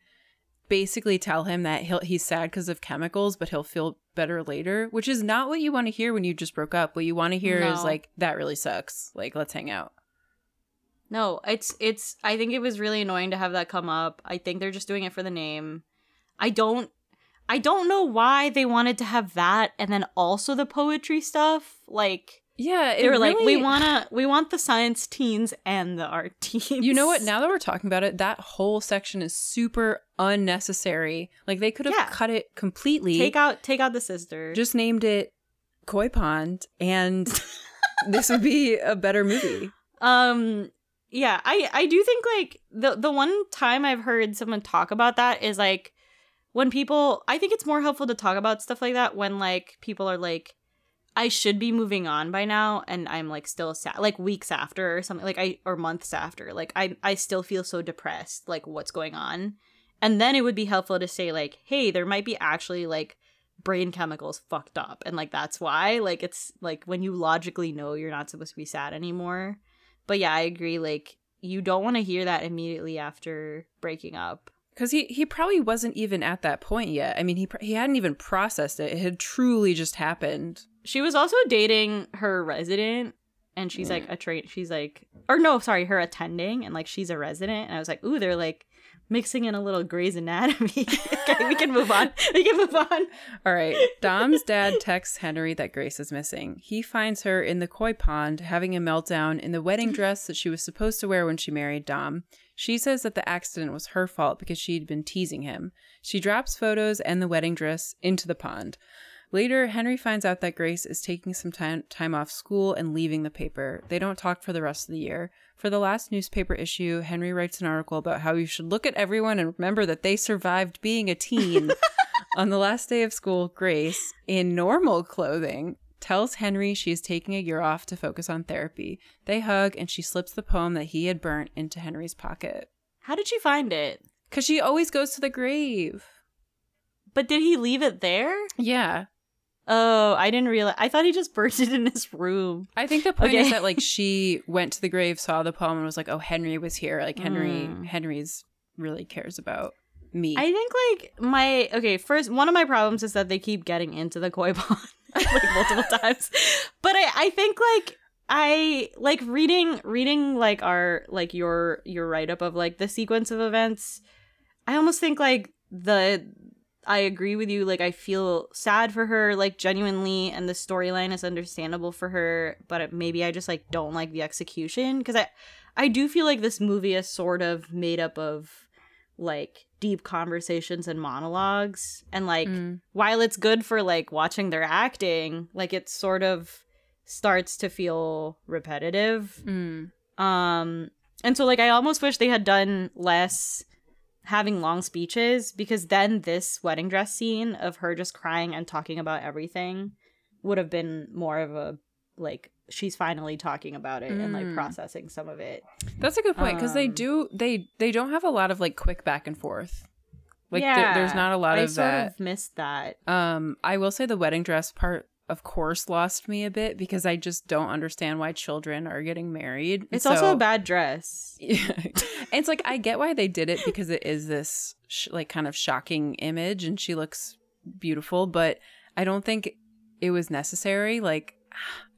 basically tell him that he'll he's sad because of chemicals, but he'll feel better later, which is not what you want to hear when you just broke up. What you want to hear is like that really sucks. Like let's hang out. No, it's it's I think it was really annoying to have that come up. I think they're just doing it for the name. I don't I don't know why they wanted to have that and then also the poetry stuff. Like Yeah, they were like, we wanna we want the science teens and the art teens. You know what? Now that we're talking about it, that whole section is super unnecessary. Like they could have Yeah. cut it completely. take out take out the sister. just named it Koi Pond, and this would be a better movie. Um yeah, I I do think like the the one time I've heard someone talk about that is like when people I think it's more helpful to talk about stuff like that when like people are like I should be moving on by now and I'm like still sad like weeks after or something like I or months after like I I still feel so depressed like what's going on and then it would be helpful to say like hey there might be actually like brain chemicals fucked up and like that's why like it's like when you logically know you're not supposed to be sad anymore but yeah i agree like you don't want to hear that immediately after breaking up Because he, he probably wasn't even at that point yet. I mean, he he hadn't even processed it. It had truly just happened. She was also dating her resident and she's like mm. a train she's like or no sorry her attending and like she's a resident and i was like ooh they're like mixing in a little Grey's Anatomy. okay, we can move on. We can move on. All right. Dom's dad texts Henry that Grace is missing. He finds her in the koi pond having a meltdown in the wedding dress that she was supposed to wear when she married Dom. She says that the accident was her fault because she'd been teasing him. She drops photos and the wedding dress into the pond. Later, Henry finds out that Grace is taking some time, time off school and leaving the paper. They don't talk for the rest of the year. For the last newspaper issue, Henry writes an article about how you should look at everyone and remember that they survived being a teen. On the last day of school, Grace, in normal clothing, tells Henry she is taking a year off to focus on therapy. They hug and she slips the poem that he had burnt into Henry's pocket. How did she find it? Because she always goes to the grave. But did he leave it there? Yeah. Oh, I didn't realize. I thought he just burnt it in his room. I think the point Okay. is that like she went to the grave, saw the poem, and was like, "Oh, Henry was here. Like Henry, Mm. Henry's really cares about." me. I think like my okay, first one of my problems is that they keep getting into the koi pond like multiple times. But I I think like I like reading reading like our like your your write up of like the sequence of events. I almost think like the I agree with you like I feel sad for her like genuinely and the storyline is understandable for her, but it, maybe I just like don't like the execution because I I do feel like this movie is sort of made up of like deep conversations and monologues and like Mm. while it's good for like watching their acting like it sort of starts to feel repetitive Mm. um and so like i almost wish they had done less having long speeches because then this wedding dress scene of her just crying and talking about everything would have been more of a like she's finally talking about it and like Mm. processing some of it That's a good point because they Um, do they they don't have a lot of like quick back and forth. Like yeah there's not a lot I of sort that. of missed that Um, I will say the wedding dress part, of course, lost me a bit because I just don't understand why children are getting married. it's also a bad dress Yeah. it's like I get why they did it because it is this sh- like kind of shocking image and she looks beautiful, but I don't think it was necessary. Like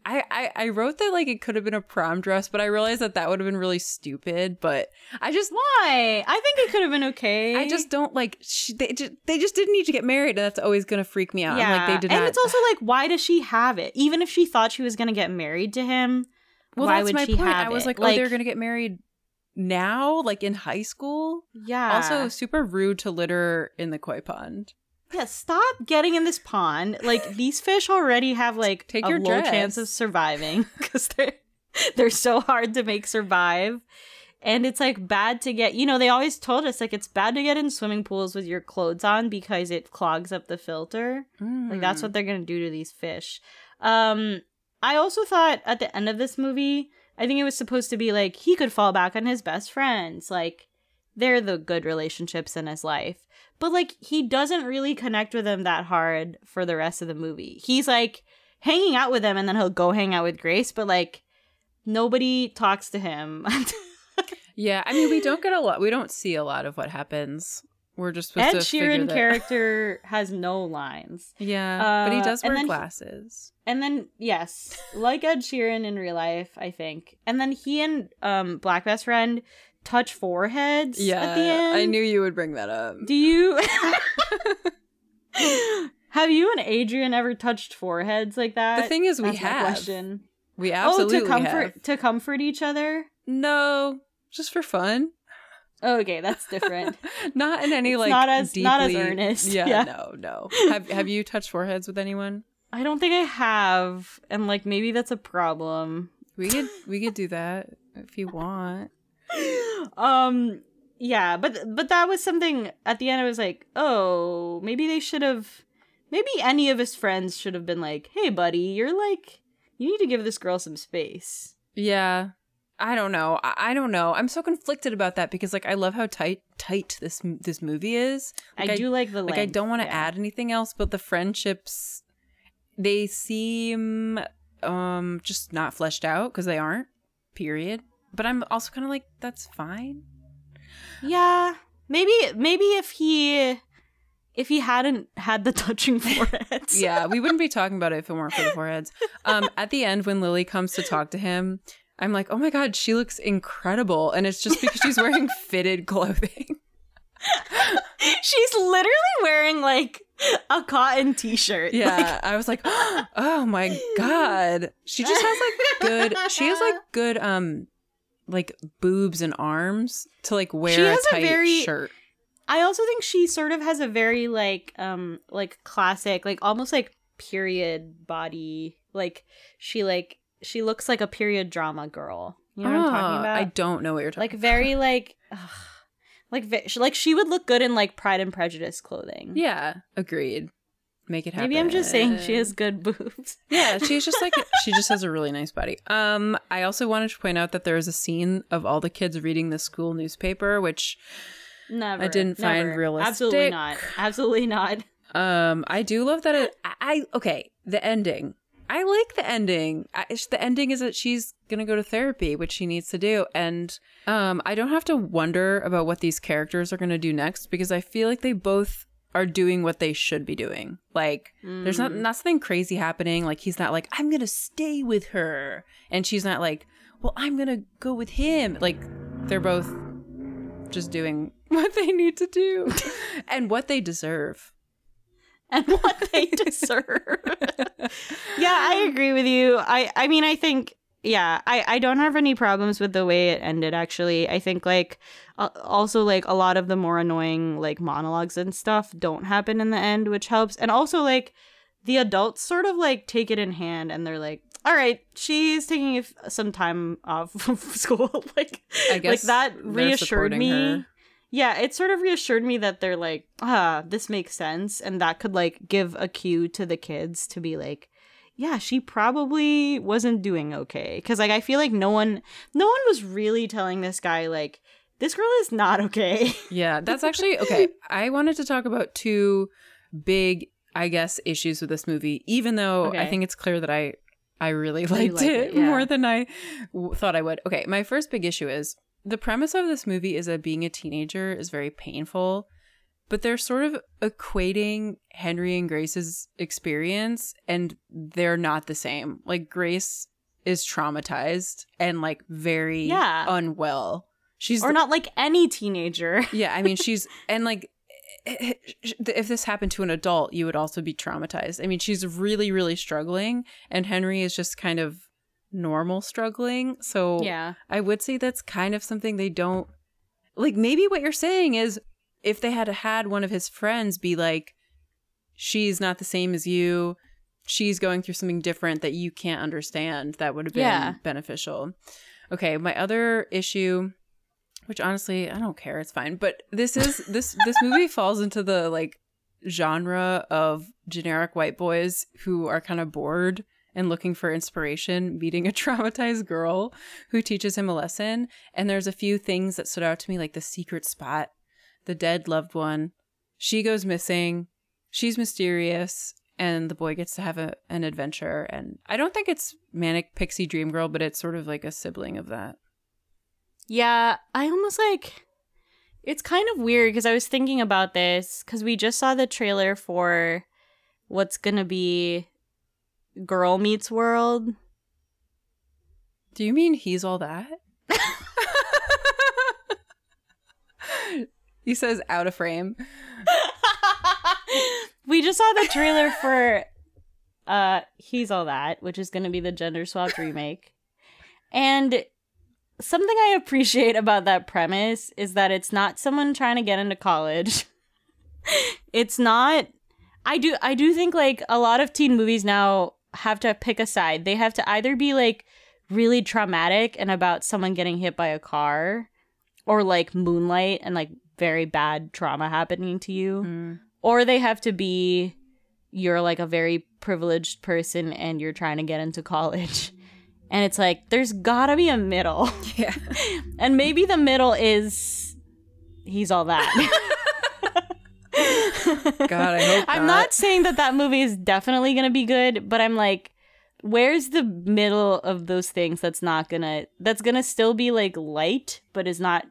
I, I I wrote that like it could have been a prom dress, but I realized that that would have been really stupid. But I just why i think it could have been okay I just don't like she, they just they just didn't need to get married, and that's always gonna freak me out. I'm like they did and not. it's also like, why does she have it? Even if she thought she was gonna get married to him, well, why that's would my she point. have I was it? like, oh, they're gonna get married now, like in high school. yeah. Also, super rude to litter in the koi pond. Yeah, stop getting in this pond. Like these fish already have like Take a your low dress. chance of surviving because they're they're so hard to make survive. And it's like bad to get, you know, they always told us like it's bad to get in swimming pools with your clothes on because it clogs up the filter. Like that's what they're gonna do to these fish. Um, I also thought at the end of this movie, I think it was supposed to be like he could fall back on his best friends, like they're the good relationships in his life. But like he doesn't really connect with them that hard for the rest of the movie. He's like hanging out with them and then he'll go hang out with Grace, but like nobody talks to him. Yeah, I mean, we don't get a lot. We don't see a lot of what happens. We're just supposed Ed to Sheeran that- character has no lines. Yeah, but he Uh, does and wear then he- glasses. And then yes, like Ed Sheeran in real life, I think. And then he and um Black Best Friend touch foreheads yeah, at the end. I knew you would bring that up. Do you have you and Adrian ever touched foreheads like that? The thing is, we That's have. question. We absolutely oh, to comfort have. to comfort each other. No, just for fun. Oh, okay, that's different. not in any It's like not as- not as deeply- earnest. Yeah, Yeah. no, no. Have Have you touched foreheads with anyone? I don't think I have, and like maybe that's a problem. We could we could do that if you want. Um yeah but but that was something at the end i was like oh maybe they should have maybe any of his friends should have been like hey buddy you're like you need to give this girl some space Yeah. I don't know. I, I don't know. I'm so conflicted about that because like I love how tight tight this this movie is. Like, i do like the like I don't want to yeah. add anything else, but the friendships they seem um just not fleshed out because they aren't. Period. But I'm also kind of like that's fine. yeah maybe maybe if he if he hadn't had the touching foreheads Yeah, we wouldn't be talking about it if it weren't for the foreheads. Um, at the end, when Lili comes to talk to him, I'm like, oh my god, she looks incredible, and it's just because she's wearing fitted clothing. she's literally wearing like a cotton t-shirt Yeah, Like, I was like, oh my god, she just has like good. She has like good um, like boobs and arms to like wear She a has a tight very- shirt. I also think she sort of has a very like um like classic like almost like period body like she like she looks like a period drama girl. You know what I'm talking Ah, about? I don't know what you're talking. like very like ugh, like like she would look good in like Pride and Prejudice clothing. Yeah, agreed. Make it happen. Maybe I'm just saying she has good boobs. Yeah, she's just like she just has a really nice body. Um, I also wanted to point out that there is a scene of all the kids reading the school newspaper, which Never. I didn't find never. Absolutely not. Absolutely not. um I do love that it I, I okay, the ending. I like the ending. I, the ending is that she's gonna go to therapy, which she needs to do, and um, I don't have to wonder about what these characters are gonna do next because I feel like they both are doing what they should be doing. Like, there's not mm. nothing crazy happening. Like, he's not like I'm gonna stay with her, and she's not like, well, I'm gonna go with him. Like, they're both just doing what they need to do and what they deserve. and what they deserve. yeah, I agree with you. I I mean, I think yeah, I I don't have any problems with the way it ended actually. I think like uh, also like a lot of the more annoying like monologues and stuff don't happen in the end, which helps. And also like the adults sort of like take it in hand and they're like all right, she's taking if- some time off from school. like, I like that reassured me. her. Yeah, it sort of reassured me that they're like, ah, this makes sense. And that could like give a cue to the kids to be like, yeah, she probably wasn't doing okay. Cause like I feel like no one no one was really telling this guy like this girl is not okay. Yeah, that's actually okay. I wanted to talk about two big, I guess, issues with this movie. Even though I think it's clear that I, I really liked like it, it, yeah. more than I w- thought I would. Okay, my first big issue is the premise of this movie is that being a teenager is very painful, but they're sort of equating Henry and Grace's experience, and they're not the same. Like Grace is traumatized and like very Yeah. unwell. She's or not like any teenager. yeah, I mean, she's and like if this happened to an adult, you would also be traumatized. I mean, she's really, really struggling, and Henry is just kind of normal struggling. So Yeah. I would say that's kind of something they don't like. Maybe what you're saying is if they had had one of his friends be like, she's not the same as you. She's going through something different that you can't understand. That would have been Yeah. beneficial. Okay, my other issue which honestly I don't care. It's fine. But this is this this movie falls into the like genre of generic white boys who are kind of bored and looking for inspiration, meeting a traumatized girl who teaches him a lesson. And there's a few things that stood out to me, like the secret spot, the dead loved one. She goes missing. She's mysterious. And the boy gets to have a, an adventure. And I don't think it's Manic Pixie Dream Girl, but it's sort of like a sibling of that. Yeah, I almost like it's kind of weird because I was thinking about this because we just saw the trailer for what's gonna be Girl Meets World. Do you mean he's all that? he says out of frame. we just saw the trailer for uh He's All That, which is gonna be the gender swapped remake. And something I appreciate about that premise is that it's not someone trying to get into college. it's not I do I do think like a lot of teen movies now have to pick a side. They have to either be like really traumatic and about someone getting hit by a car or like moonlight and like very bad trauma happening to you mm. or they have to be you're like a very privileged person and you're trying to get into college. And it's like there's got to be a middle. Yeah. And maybe the middle is he's all that. God, I hope I'm not saying that that movie is definitely going to be good, but I'm like where's the middle of those things that's not going to that's going to still be like light but is not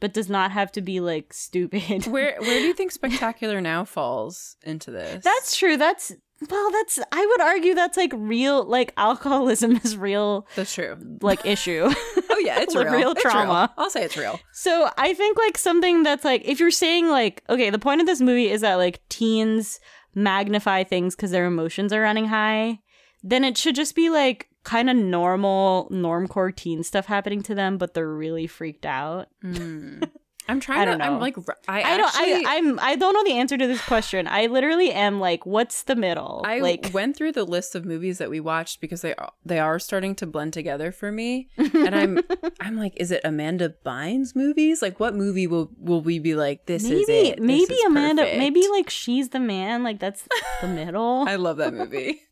but does not have to be like stupid. Where where do you think Spectacular Now falls into this? That's true. That's well, that's I would argue that's like real like alcoholism is real that's true. like issue. Oh yeah, it's real. real It's real. trauma. I'll say it's real. So I think like something that's like if you're saying like okay, the point of this movie is that like teens magnify things because their emotions are running high, then it should just be like kind of normal normcore teen stuff happening to them, but they're really freaked out. Hmm. I'm trying I don't to. I'm like I, I don't I I'm I don't know the answer to this question. I literally am like, what's the middle? I like went through the list of movies that we watched because they are, they are starting to blend together for me, and I'm I'm like, is it Amanda Bynes movies? Like, what movie will will we be like? This is maybe it. This maybe is Amanda perfect." maybe like she's the man, like that's the middle. I love that movie.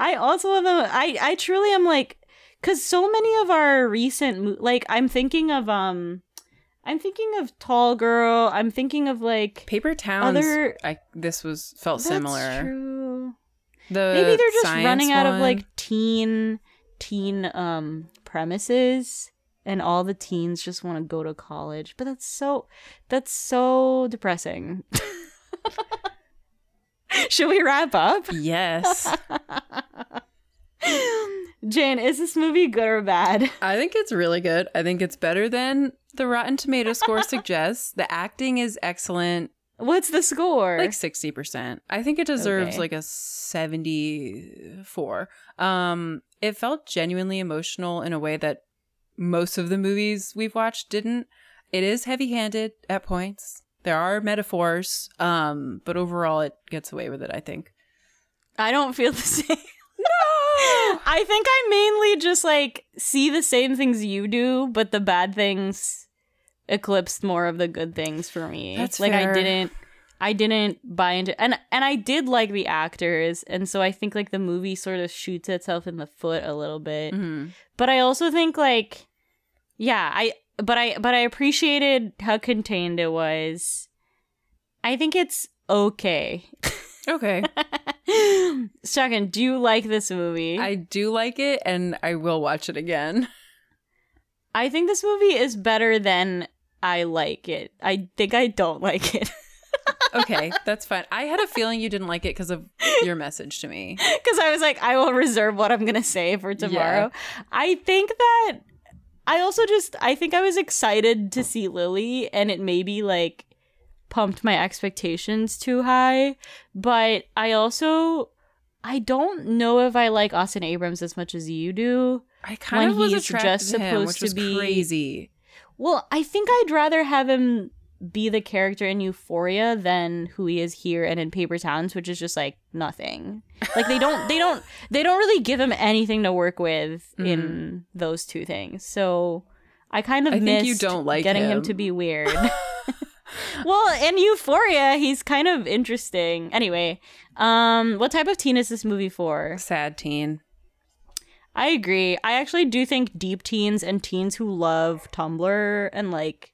I also love them. I I truly am like, because so many of our recent mo- like I'm thinking of um, I'm thinking of Tall Girl. I'm thinking of like Paper Towns. Other- I this was felt similar. True. The maybe they're just running out of like teen teen um premises and all the teens just want to go to college but that's so that's so depressing should we wrap up Yes. jane is this movie good or bad I think it's really good. I think it's better than the Rotten Tomato score suggests. The acting is excellent, what's the score like 60%. I think it deserves Okay. like a 74. Um it felt genuinely emotional in a way that most of the movies we've watched didn't. It is heavy-handed at points. There are metaphors, um, but overall it gets away with it, I think. i don't feel the same no i think i mainly just like see the same things you do but the bad things eclipsed more of the good things for me That's like fair. i didn't i didn't buy into and and i did like the actors and so i think like the movie sort of shoots itself in the foot a little bit Mhm. but i also think like yeah i but i but i appreciated how contained it was i think it's okay Okay. second do you like this movie I do like it and I will watch it again. I think this movie is better than I like it. I think I don't like it. Okay, that's fine. I had a feeling you didn't like it because of your message to me. Because I was like, I will reserve what I'm going to say for tomorrow. I think that I also just, I think I was excited to see Lili and it maybe like pumped my expectations too high. But I also, I don't know if I like Austin Abrams as much as you do. I kind When of was he's attracted just to him, supposed which to was be- crazy. Well, I think I'd rather have him be the character in Euphoria than who he is here and in Paper Towns, which is just like nothing. Like they don't they don't they don't really give him anything to work with in those two things. So I kind of Mm-hmm. I think you don't like getting him. him. to be weird. well, in Euphoria, he's kind of interesting. Anyway, um, what type of teen is this movie for? Sad teen. I agree. I actually do think deep teens and teens who love Tumblr and like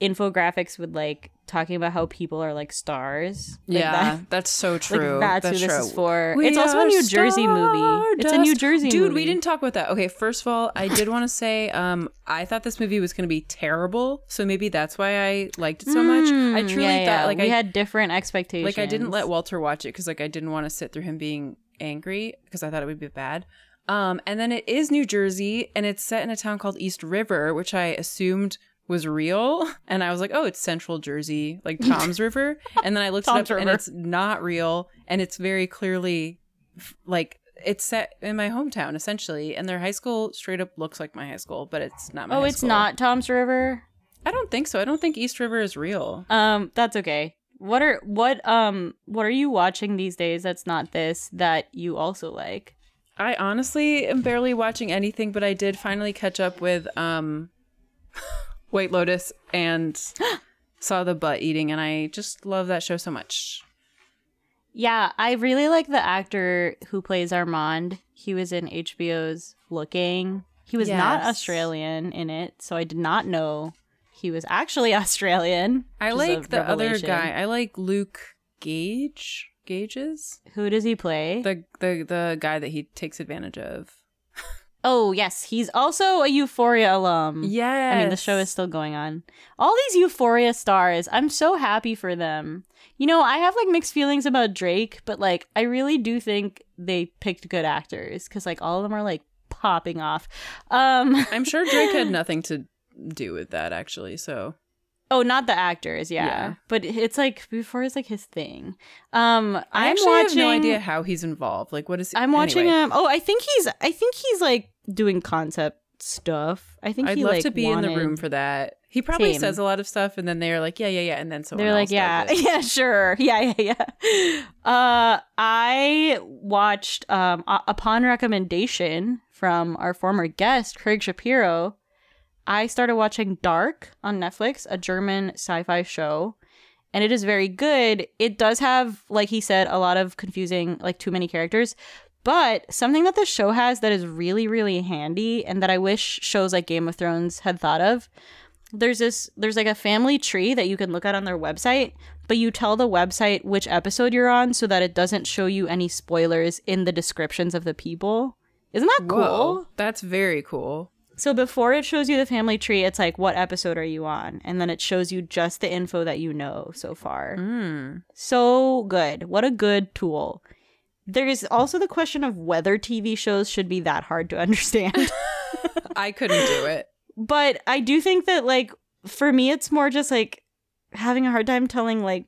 infographics with like talking about how people are like stars. Like, yeah, that- that's so like, true. that's, that's who this true. is for. We it's also a New Jersey movie. It's a New. Jersey Dude, movie. we didn't talk about that. Okay, first of all, I did want to say um I thought this movie was going to be terrible, so maybe that's why I liked it so much. I Mm, truly yeah, thought yeah. like we I had different expectations. like I didn't let Walter watch it cuz like I didn't want to sit through him being angry because I thought it would be bad. Um and then it is New Jersey and it's set in a town called East River, which I assumed was real and I was like, "Oh, it's Central Jersey, like Toms River." And then I looked it up and it's not real and it's very clearly like it's set in my hometown essentially and their high school straight up looks like my high school, but it's not my Oh, it's school. not Toms River. I don't think so. I don't think East River is real. Um, that's okay. What are what um what are you watching these days that's not this that you also like? I honestly am barely watching anything, but I did finally catch up with um White Lotus and saw the butt eating, and I just love that show so much. Yeah, I really like the actor who plays Armand. He was in HBO's Looking. He was not Australian in it, so I did not know he was actually Australian. I which is a like the other guy. I like Lukas Gage. Gages Who does he play? the the the guy that he takes advantage of. Oh, yes, he's also a Euphoria alum. Yeah, I mean, the show is still going on. All these Euphoria stars, I'm so happy for them. You know, I have like mixed feelings about Drake, but like, I really do think they picked good actors because like all of them are like popping off. Um, I'm sure Drake had nothing to do with that actually. So oh, not the actors, yeah, Yeah. but it's like before is like his thing. Um, I I'm actually watching. have no idea how he's involved. Like, what is? He, I'm watching anyway. him. Oh, I think he's. I think he's like doing concept stuff. I think I'd he love like to be in the room for that. He probably Same. says a lot of stuff, and then they're like, "Yeah, yeah, yeah," and then someone They're like, yeah, it. yeah, sure, yeah, yeah, yeah. Uh, I watched um upon recommendation from our former guest Craig Shapiro. I started watching Dark on Netflix, a German sci-fi show, and it is very good. It does have, like he said, a lot of confusing, like too many characters. But something that the show has that is really, really handy, and that I wish shows like Game of Thrones had thought of, there's this there's like a family tree that you can look at on their website, but you tell the website which episode you're on so that it doesn't show you any spoilers in the descriptions of the people. Isn't that cool? Whoa, that's very cool. So before it shows you the family tree, it's like what episode are you on? And then it shows you just the info that you know so far. Mm. So good. What a good tool. There is also the question of whether TV shows should be that hard to understand. I couldn't do it. but I do think that like for me it's more just like having a hard time telling like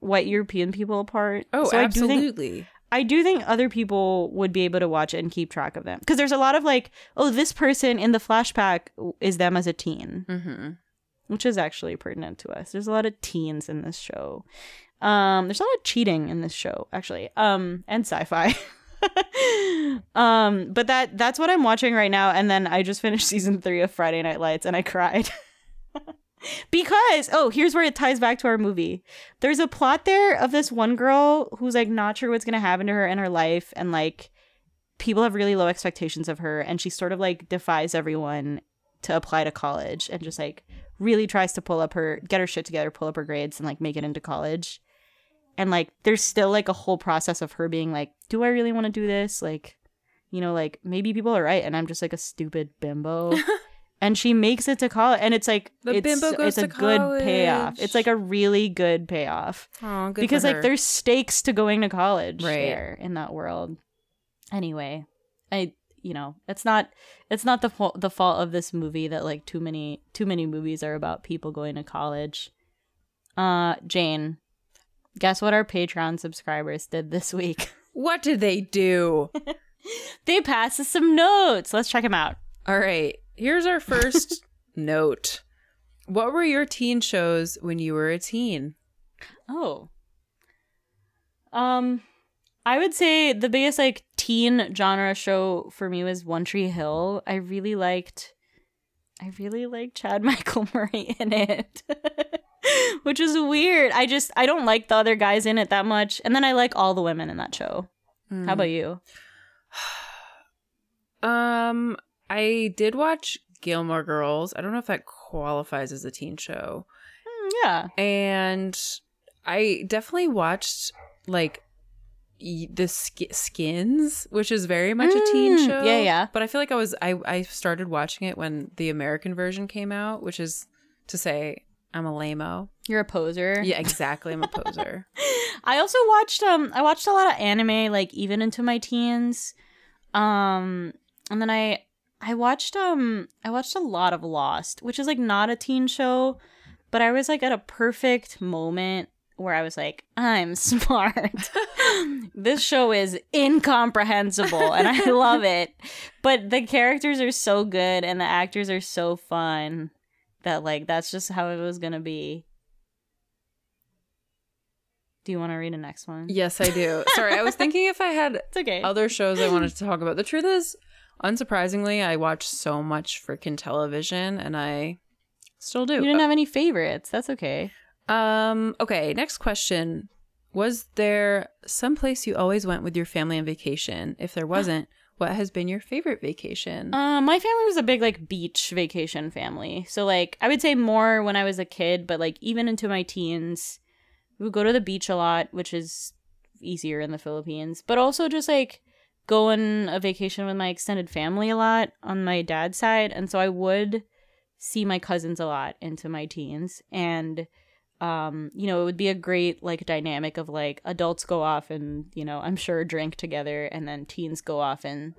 white European people apart. Oh, So I do think absolutely. I do think other people would be able to watch it and keep track of them because there's a lot of like, oh, this person in the flashback is them as a teen, mm-hmm. which is actually pertinent to us. There's a lot of teens in this show. Um, there's a lot of cheating in this show, actually, um, and sci-fi. um, but that that's what I'm watching right now, and then I just finished season three of Friday Night Lights, and I cried. because oh here's where it ties back to our movie there's a plot there of this one girl who's like not sure what's gonna happen to her in her life and like people have really low expectations of her and she sort of like defies everyone to apply to college and just like really tries to pull up her get her shit together pull up her grades and like make it into college and like there's still like a whole process of her being like do i really want to do this? Like you know like maybe people are right and i'm just like a stupid bimbo. And she makes it to college and it's like The it's, bimbo goes it's a to good payoff. It's like a really good payoff. Oh, good because like there's stakes to going to college Right. there in that world. Anyway i you know it's not it's not the fault the fault of this movie that like too many too many movies are about people going to college. Uh jane guess what our patreon subscribers did this week What did they do? they passed us some notes let's check them out All right. Here's our first note. What were your teen shows when you were a teen? Oh. Um I would say the biggest like teen genre show for me was One Tree Hill. I really liked I really liked Chad Michael Murray in it. Which is weird. I just I don't like the other guys in it that much. And then I like all the women in that show. How about you? Um, I did watch Gilmore Girls. I don't know if that qualifies as a teen show. Hmm, yeah. And I definitely watched like the sk- Skins, which is very much a teen Mm, show. yeah, yeah. But I feel like I was I I started watching it when the American version came out, which is to say I'm a lameo. You're a poser. Yeah, exactly. I'm a poser. I also watched um I watched a lot of anime like even into my teens. Um and then I I watched um I watched a lot of Lost, which is like not a teen show, but I was like at a perfect moment where I was like, I'm smart. this show is incomprehensible and I love it. But the characters are so good and the actors are so fun that like that's just how it was going to be. Do you want to read the next one? yes, I do. Sorry, I was thinking if I had It's okay. other shows I wanted to talk about. The truth is, unsurprisingly, I watch so much freaking television, and I still do. you didn't have any favorites. That's okay. Um. Okay. Next question: Was there some place you always went with your family on vacation? If there wasn't, what has been your favorite vacation? Uh, my family was a big like beach vacation family. So like I would say more when I was a kid, but like even into my teens, we would go to the beach a lot, which is easier in the Philippines. But also just like go on a vacation with my extended family a lot on my dad's side, and so I would see my cousins a lot into my teens and um you know it would be a great like dynamic of like adults go off and you know i'm sure drink together and then teens go off and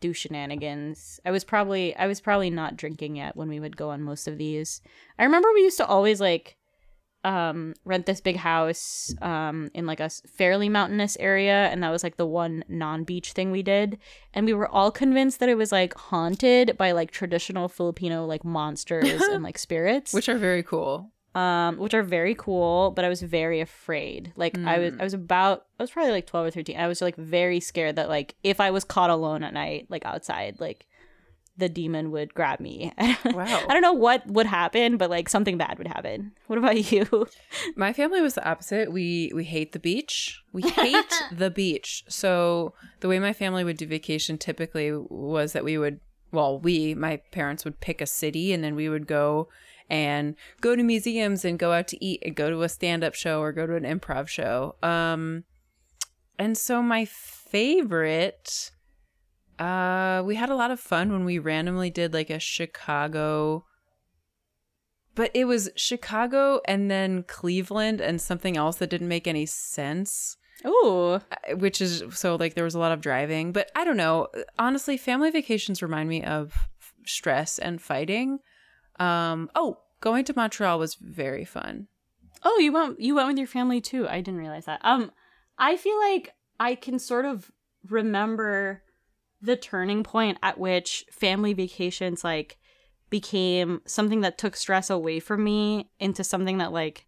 do shenanigans. I was probably i was probably not drinking yet when we would go on most of these. I remember we used to always like um rent this big house um in like a fairly mountainous area and that was like the one non-beach thing we did. And we were all convinced that it was like haunted by like traditional filipino like monsters and like spirits. Which are very cool. Um which are very cool but i was very afraid like i was i was about i was probably like 12 or 13 i was like very scared that like if i was caught alone at night like outside like the demon would grab me Wow. i don't know what would happen but like something bad would happen what about you My family was the opposite. We we hate the beach. We hate the beach. So the way my family would do vacation typically was that we would well, we my parents would pick a city and then we would go and go to museums and go out to eat and go to a stand-up show or go to an improv show. Um and so my favorite uh we had a lot of fun when we randomly did like a Chicago but it was Chicago and then Cleveland and something else that didn't make any sense Ooh. uh, which is so like there was a lot of driving but i don't know honestly family vacations remind me of stress and fighting um oh going to montreal was very fun Oh, you went you went with your family too. I didn't realize that. Um I feel like I can sort of remember the turning point at which family vacations like became something that took stress away from me into something that like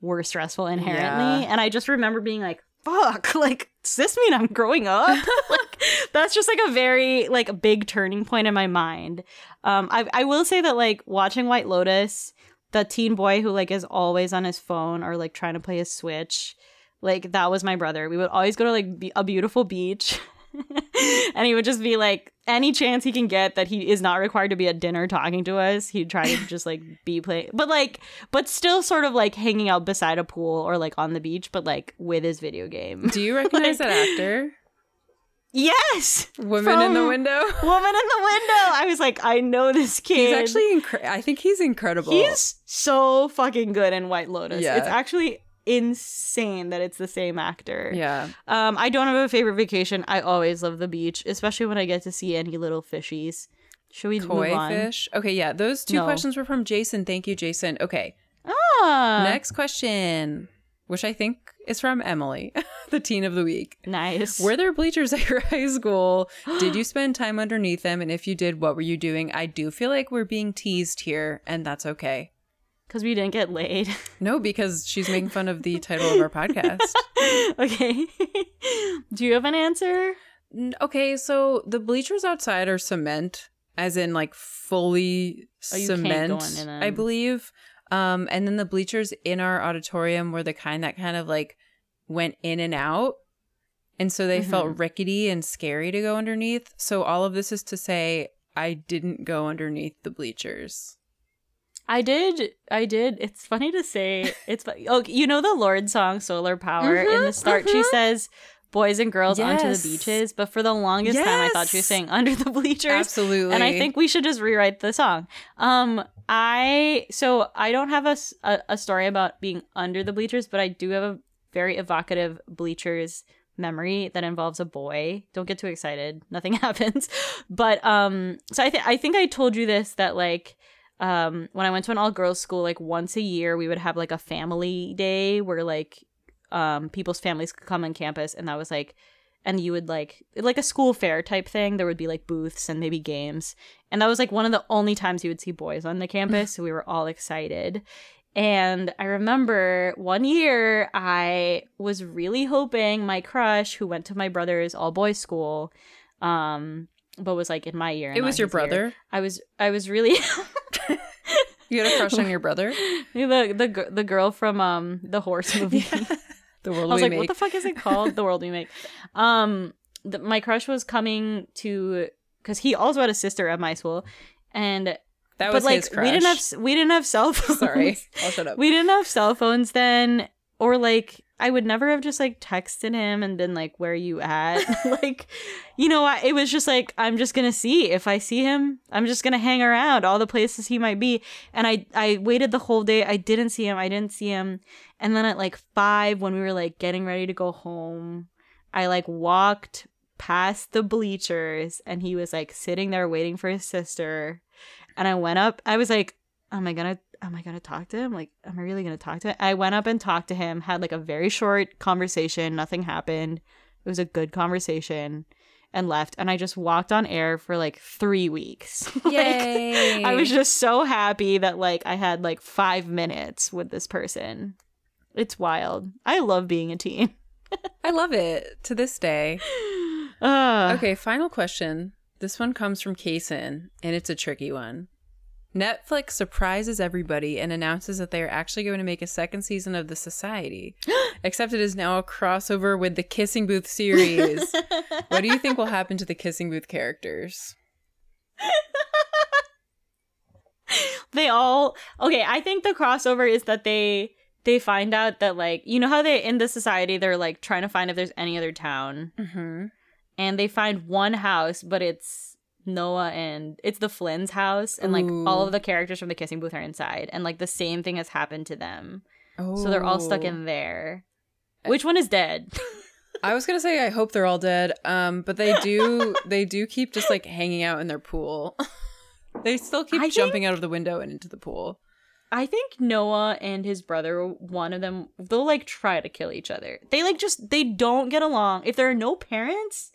were stressful inherently. Yeah. And I just remember being like, fuck, like does this mean I'm growing up? like that's just like a very like big turning point in my mind. Um I I will say that like watching White Lotus the teen boy who like is always on his phone or like trying to play his switch like that was my brother. We would always go to like be- a beautiful beach and he would just be like any chance he can get that he is not required to be at dinner talking to us he'd try to just like be play but like but still sort of like hanging out beside a pool or like on the beach but like with his video game. Do you recognize that actor yes women in the window woman in the window i was like i know this kid he's actually incre- i think he's incredible He's so fucking good in White Lotus. Yeah. It's actually insane that it's the same actor. yeah Um, I don't have a favorite vacation. I always love the beach, especially when I get to see any little fishies. Should we koi move on? fish okay yeah those two No. questions were from jason thank you jason okay Ah, next question which i think is from emily the teen of the week nice. Were there bleachers at your high school? Did you spend time underneath them? And if you did, what were you doing? I do feel like we're being teased here, and that's okay. Because we didn't get laid. No, because she's making fun of the title of our podcast. okay. Do you have an answer? Okay, so the bleachers outside are cement, as in like fully Oh, cement, go into them. I believe. Um, and then the bleachers in our auditorium were the kind that kind of like went in and out. And so they Mm-hmm. felt rickety and scary to go underneath. So all of this is to say I didn't go underneath the bleachers. I did. I did. It's funny to say. It's oh, you know the Lorde song "Solar Power." in the start, she says, "Boys and girls onto the beaches." But for the longest time, I thought she was saying "under the bleachers." Absolutely. And I think we should just rewrite the song. Um, I so I don't have a a story about being under the bleachers, but I do have a very evocative bleachers memory that involves a boy. Don't get too excited. Nothing happens. But um so I think I think I told you this that like um when I went to an all girls school like once a year we would have like a family day where like um people's families could come on campus and that was like and you would like like a school fair type thing there would be like booths and maybe games and that was like one of the only times you would see boys on the campus so we were all excited and i remember one year i was really hoping my crush who went to my brother's all boys school um but was like in my year it was your his year. brother. i was i was really You had a crush on your brother? the the the girl from um the horse movie The world I was like, make. what the fuck is it called? the world we make. Um, the, my crush was coming to because he also had a sister at my school, and that but was like his crush. we didn't have we didn't have cell phones. Sorry, I'll shut up. we didn't have cell phones then, or like I would never have just like texted him and been like, "Where are you at?" like, you know, I, it was just like I'm just gonna see if I see him. I'm just gonna hang around all the places he might be. And I I waited the whole day. I didn't see him. I didn't see him. And then at like five, when we were like getting ready to go home, I like walked past the bleachers, and he was like sitting there waiting for his sister. And I went up. I was like, am I gonna am I gonna talk to him? Like, am I really gonna talk to him? I went up and talked to him, had like a very short conversation, nothing happened. It was a good conversation and left. And I just walked on air for like three weeks. Like, Yay! I was just so happy that like I had like five minutes with this person. It's wild. I love being a teen. I love it to this day. Uh, Okay, final question. This one comes from Kaysen, and it's a tricky one. Netflix surprises everybody and announces that they are actually going to make a second season of The Society. Except it is now a crossover with the Kissing Booth series. what do you think will happen to the Kissing Booth characters? they all okay i think the crossover is that they they find out that like you know how they in the society they're like trying to find if there's any other town Mm-hmm. and they find one house but it's noah and it's the flynn's house and like all of the characters from the kissing booth are inside and like the same thing has happened to them Oh. so they're all stuck in there which one is dead I was gonna say I hope they're all dead. Um, but they do they do keep just like hanging out in their pool. they still keep I think- jumping out of the window and into the pool. I think Noah and his brother, one of them, they'll like try to kill each other. They like just they don't get along. If there are no parents,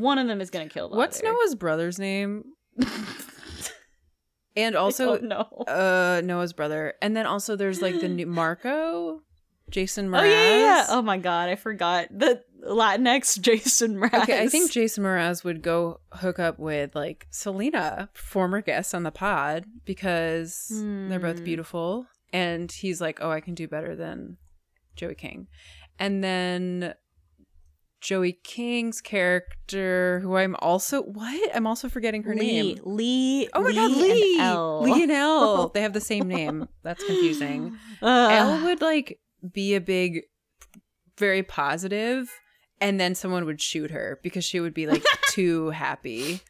one of them is gonna kill the What's other. Noah's brother's name? and Also, no. uh Noah's brother. And then also there's like the new Marco, Jason Mraz. Oh yeah, yeah. Oh my god, I forgot the Latinx Jason Mraz. Okay, I think Jason Mraz would go hook up with like Selena, former guest on the pod, because they're both Hmm. beautiful. And he's like, oh, I can do better than Joey King. And then Joey King's character, who I'm also what? I'm also forgetting her Lee, name. Lee. Oh my god, Lee. and Lee! Elle. Lee and Elle. they have the same name. That's confusing. Ugh. Elle would like be a big, very positive, and then someone would shoot her because she would be like too happy.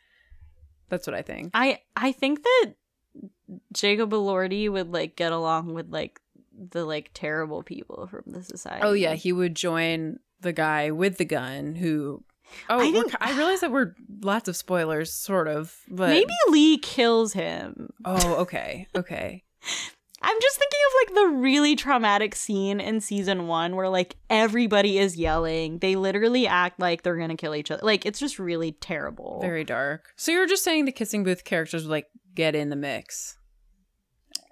That's what I think. I I think that Jacob Elordi would like get along with like the like terrible people from the society. Oh yeah, he would join the guy with the gun who. Oh, I I, think- I realize that we're lots of spoilers, sort of, but Maybe Lee kills him. Oh, okay, okay. I'm just thinking of like the really traumatic scene in season one where like everybody is yelling. They literally act like they're gonna kill each other. Like it's just really terrible. Very dark. So you're just saying the kissing booth characters would like get in the mix.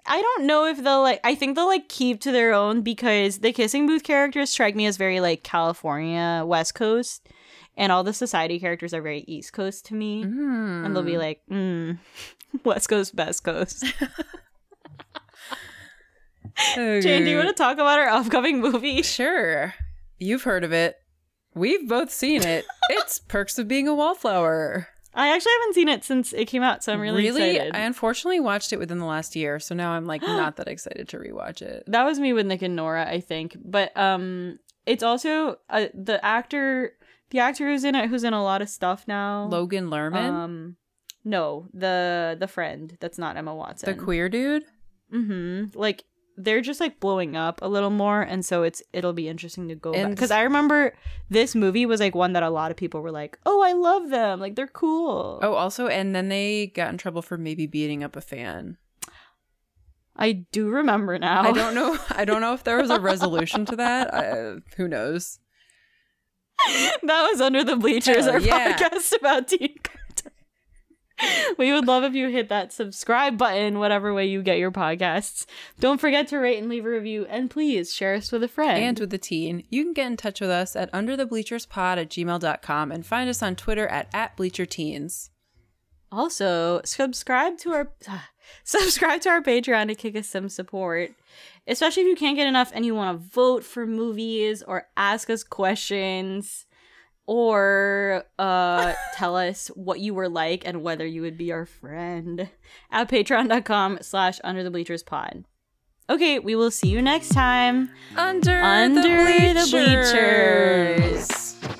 I don't know if they'll like. I think they'll like keep to their own because the kissing booth characters strike me as very like California West Coast, and all the society characters are very East Coast to me. Mm. And they'll be like, mm, West Coast, Best Coast. Jane, do you want to talk about our upcoming movie? Sure. You've heard of it. We've both seen it. it's Perks of Being a Wallflower. I actually haven't seen it since it came out, so I'm really, excited. I unfortunately watched it within the last year, so now I'm like not that excited to rewatch it. that was me with Nick and Nora, I think. But um, it's also uh, the actor, the actor who's in it, who's in a lot of stuff now. Logan Lerman, Um, no, the the friend that's not Emma Watson. the queer dude. Mm-hmm. Like they're just like blowing up a little more, and so it's it'll be interesting to go And- because I remember this movie was like one that a lot of people were like, "Oh, I love them! Like they're cool." Oh, also, and then they got in trouble for maybe beating up a fan. I do remember now. I don't know. I don't know if there was a resolution to that. Uh, who knows? that was under the bleachers, Hell our yeah. podcast about teen. We would love if you hit that subscribe button, whatever way you get your podcasts. Don't forget to rate and leave a review, and please share us with a friend. And with the teen, you can get in touch with us at underthebleacherspod at gmail.com and find us on Twitter at, at bleacherteens. Also, subscribe to our subscribe to our Patreon to kick us some support. Especially if you can't get enough and you want to vote for movies or ask us questions or uh tell us what you were like and whether you would be our friend at patreon.com slash under the bleachers pod. Okay, we will see you next time Under, under the bleachers. bleachers.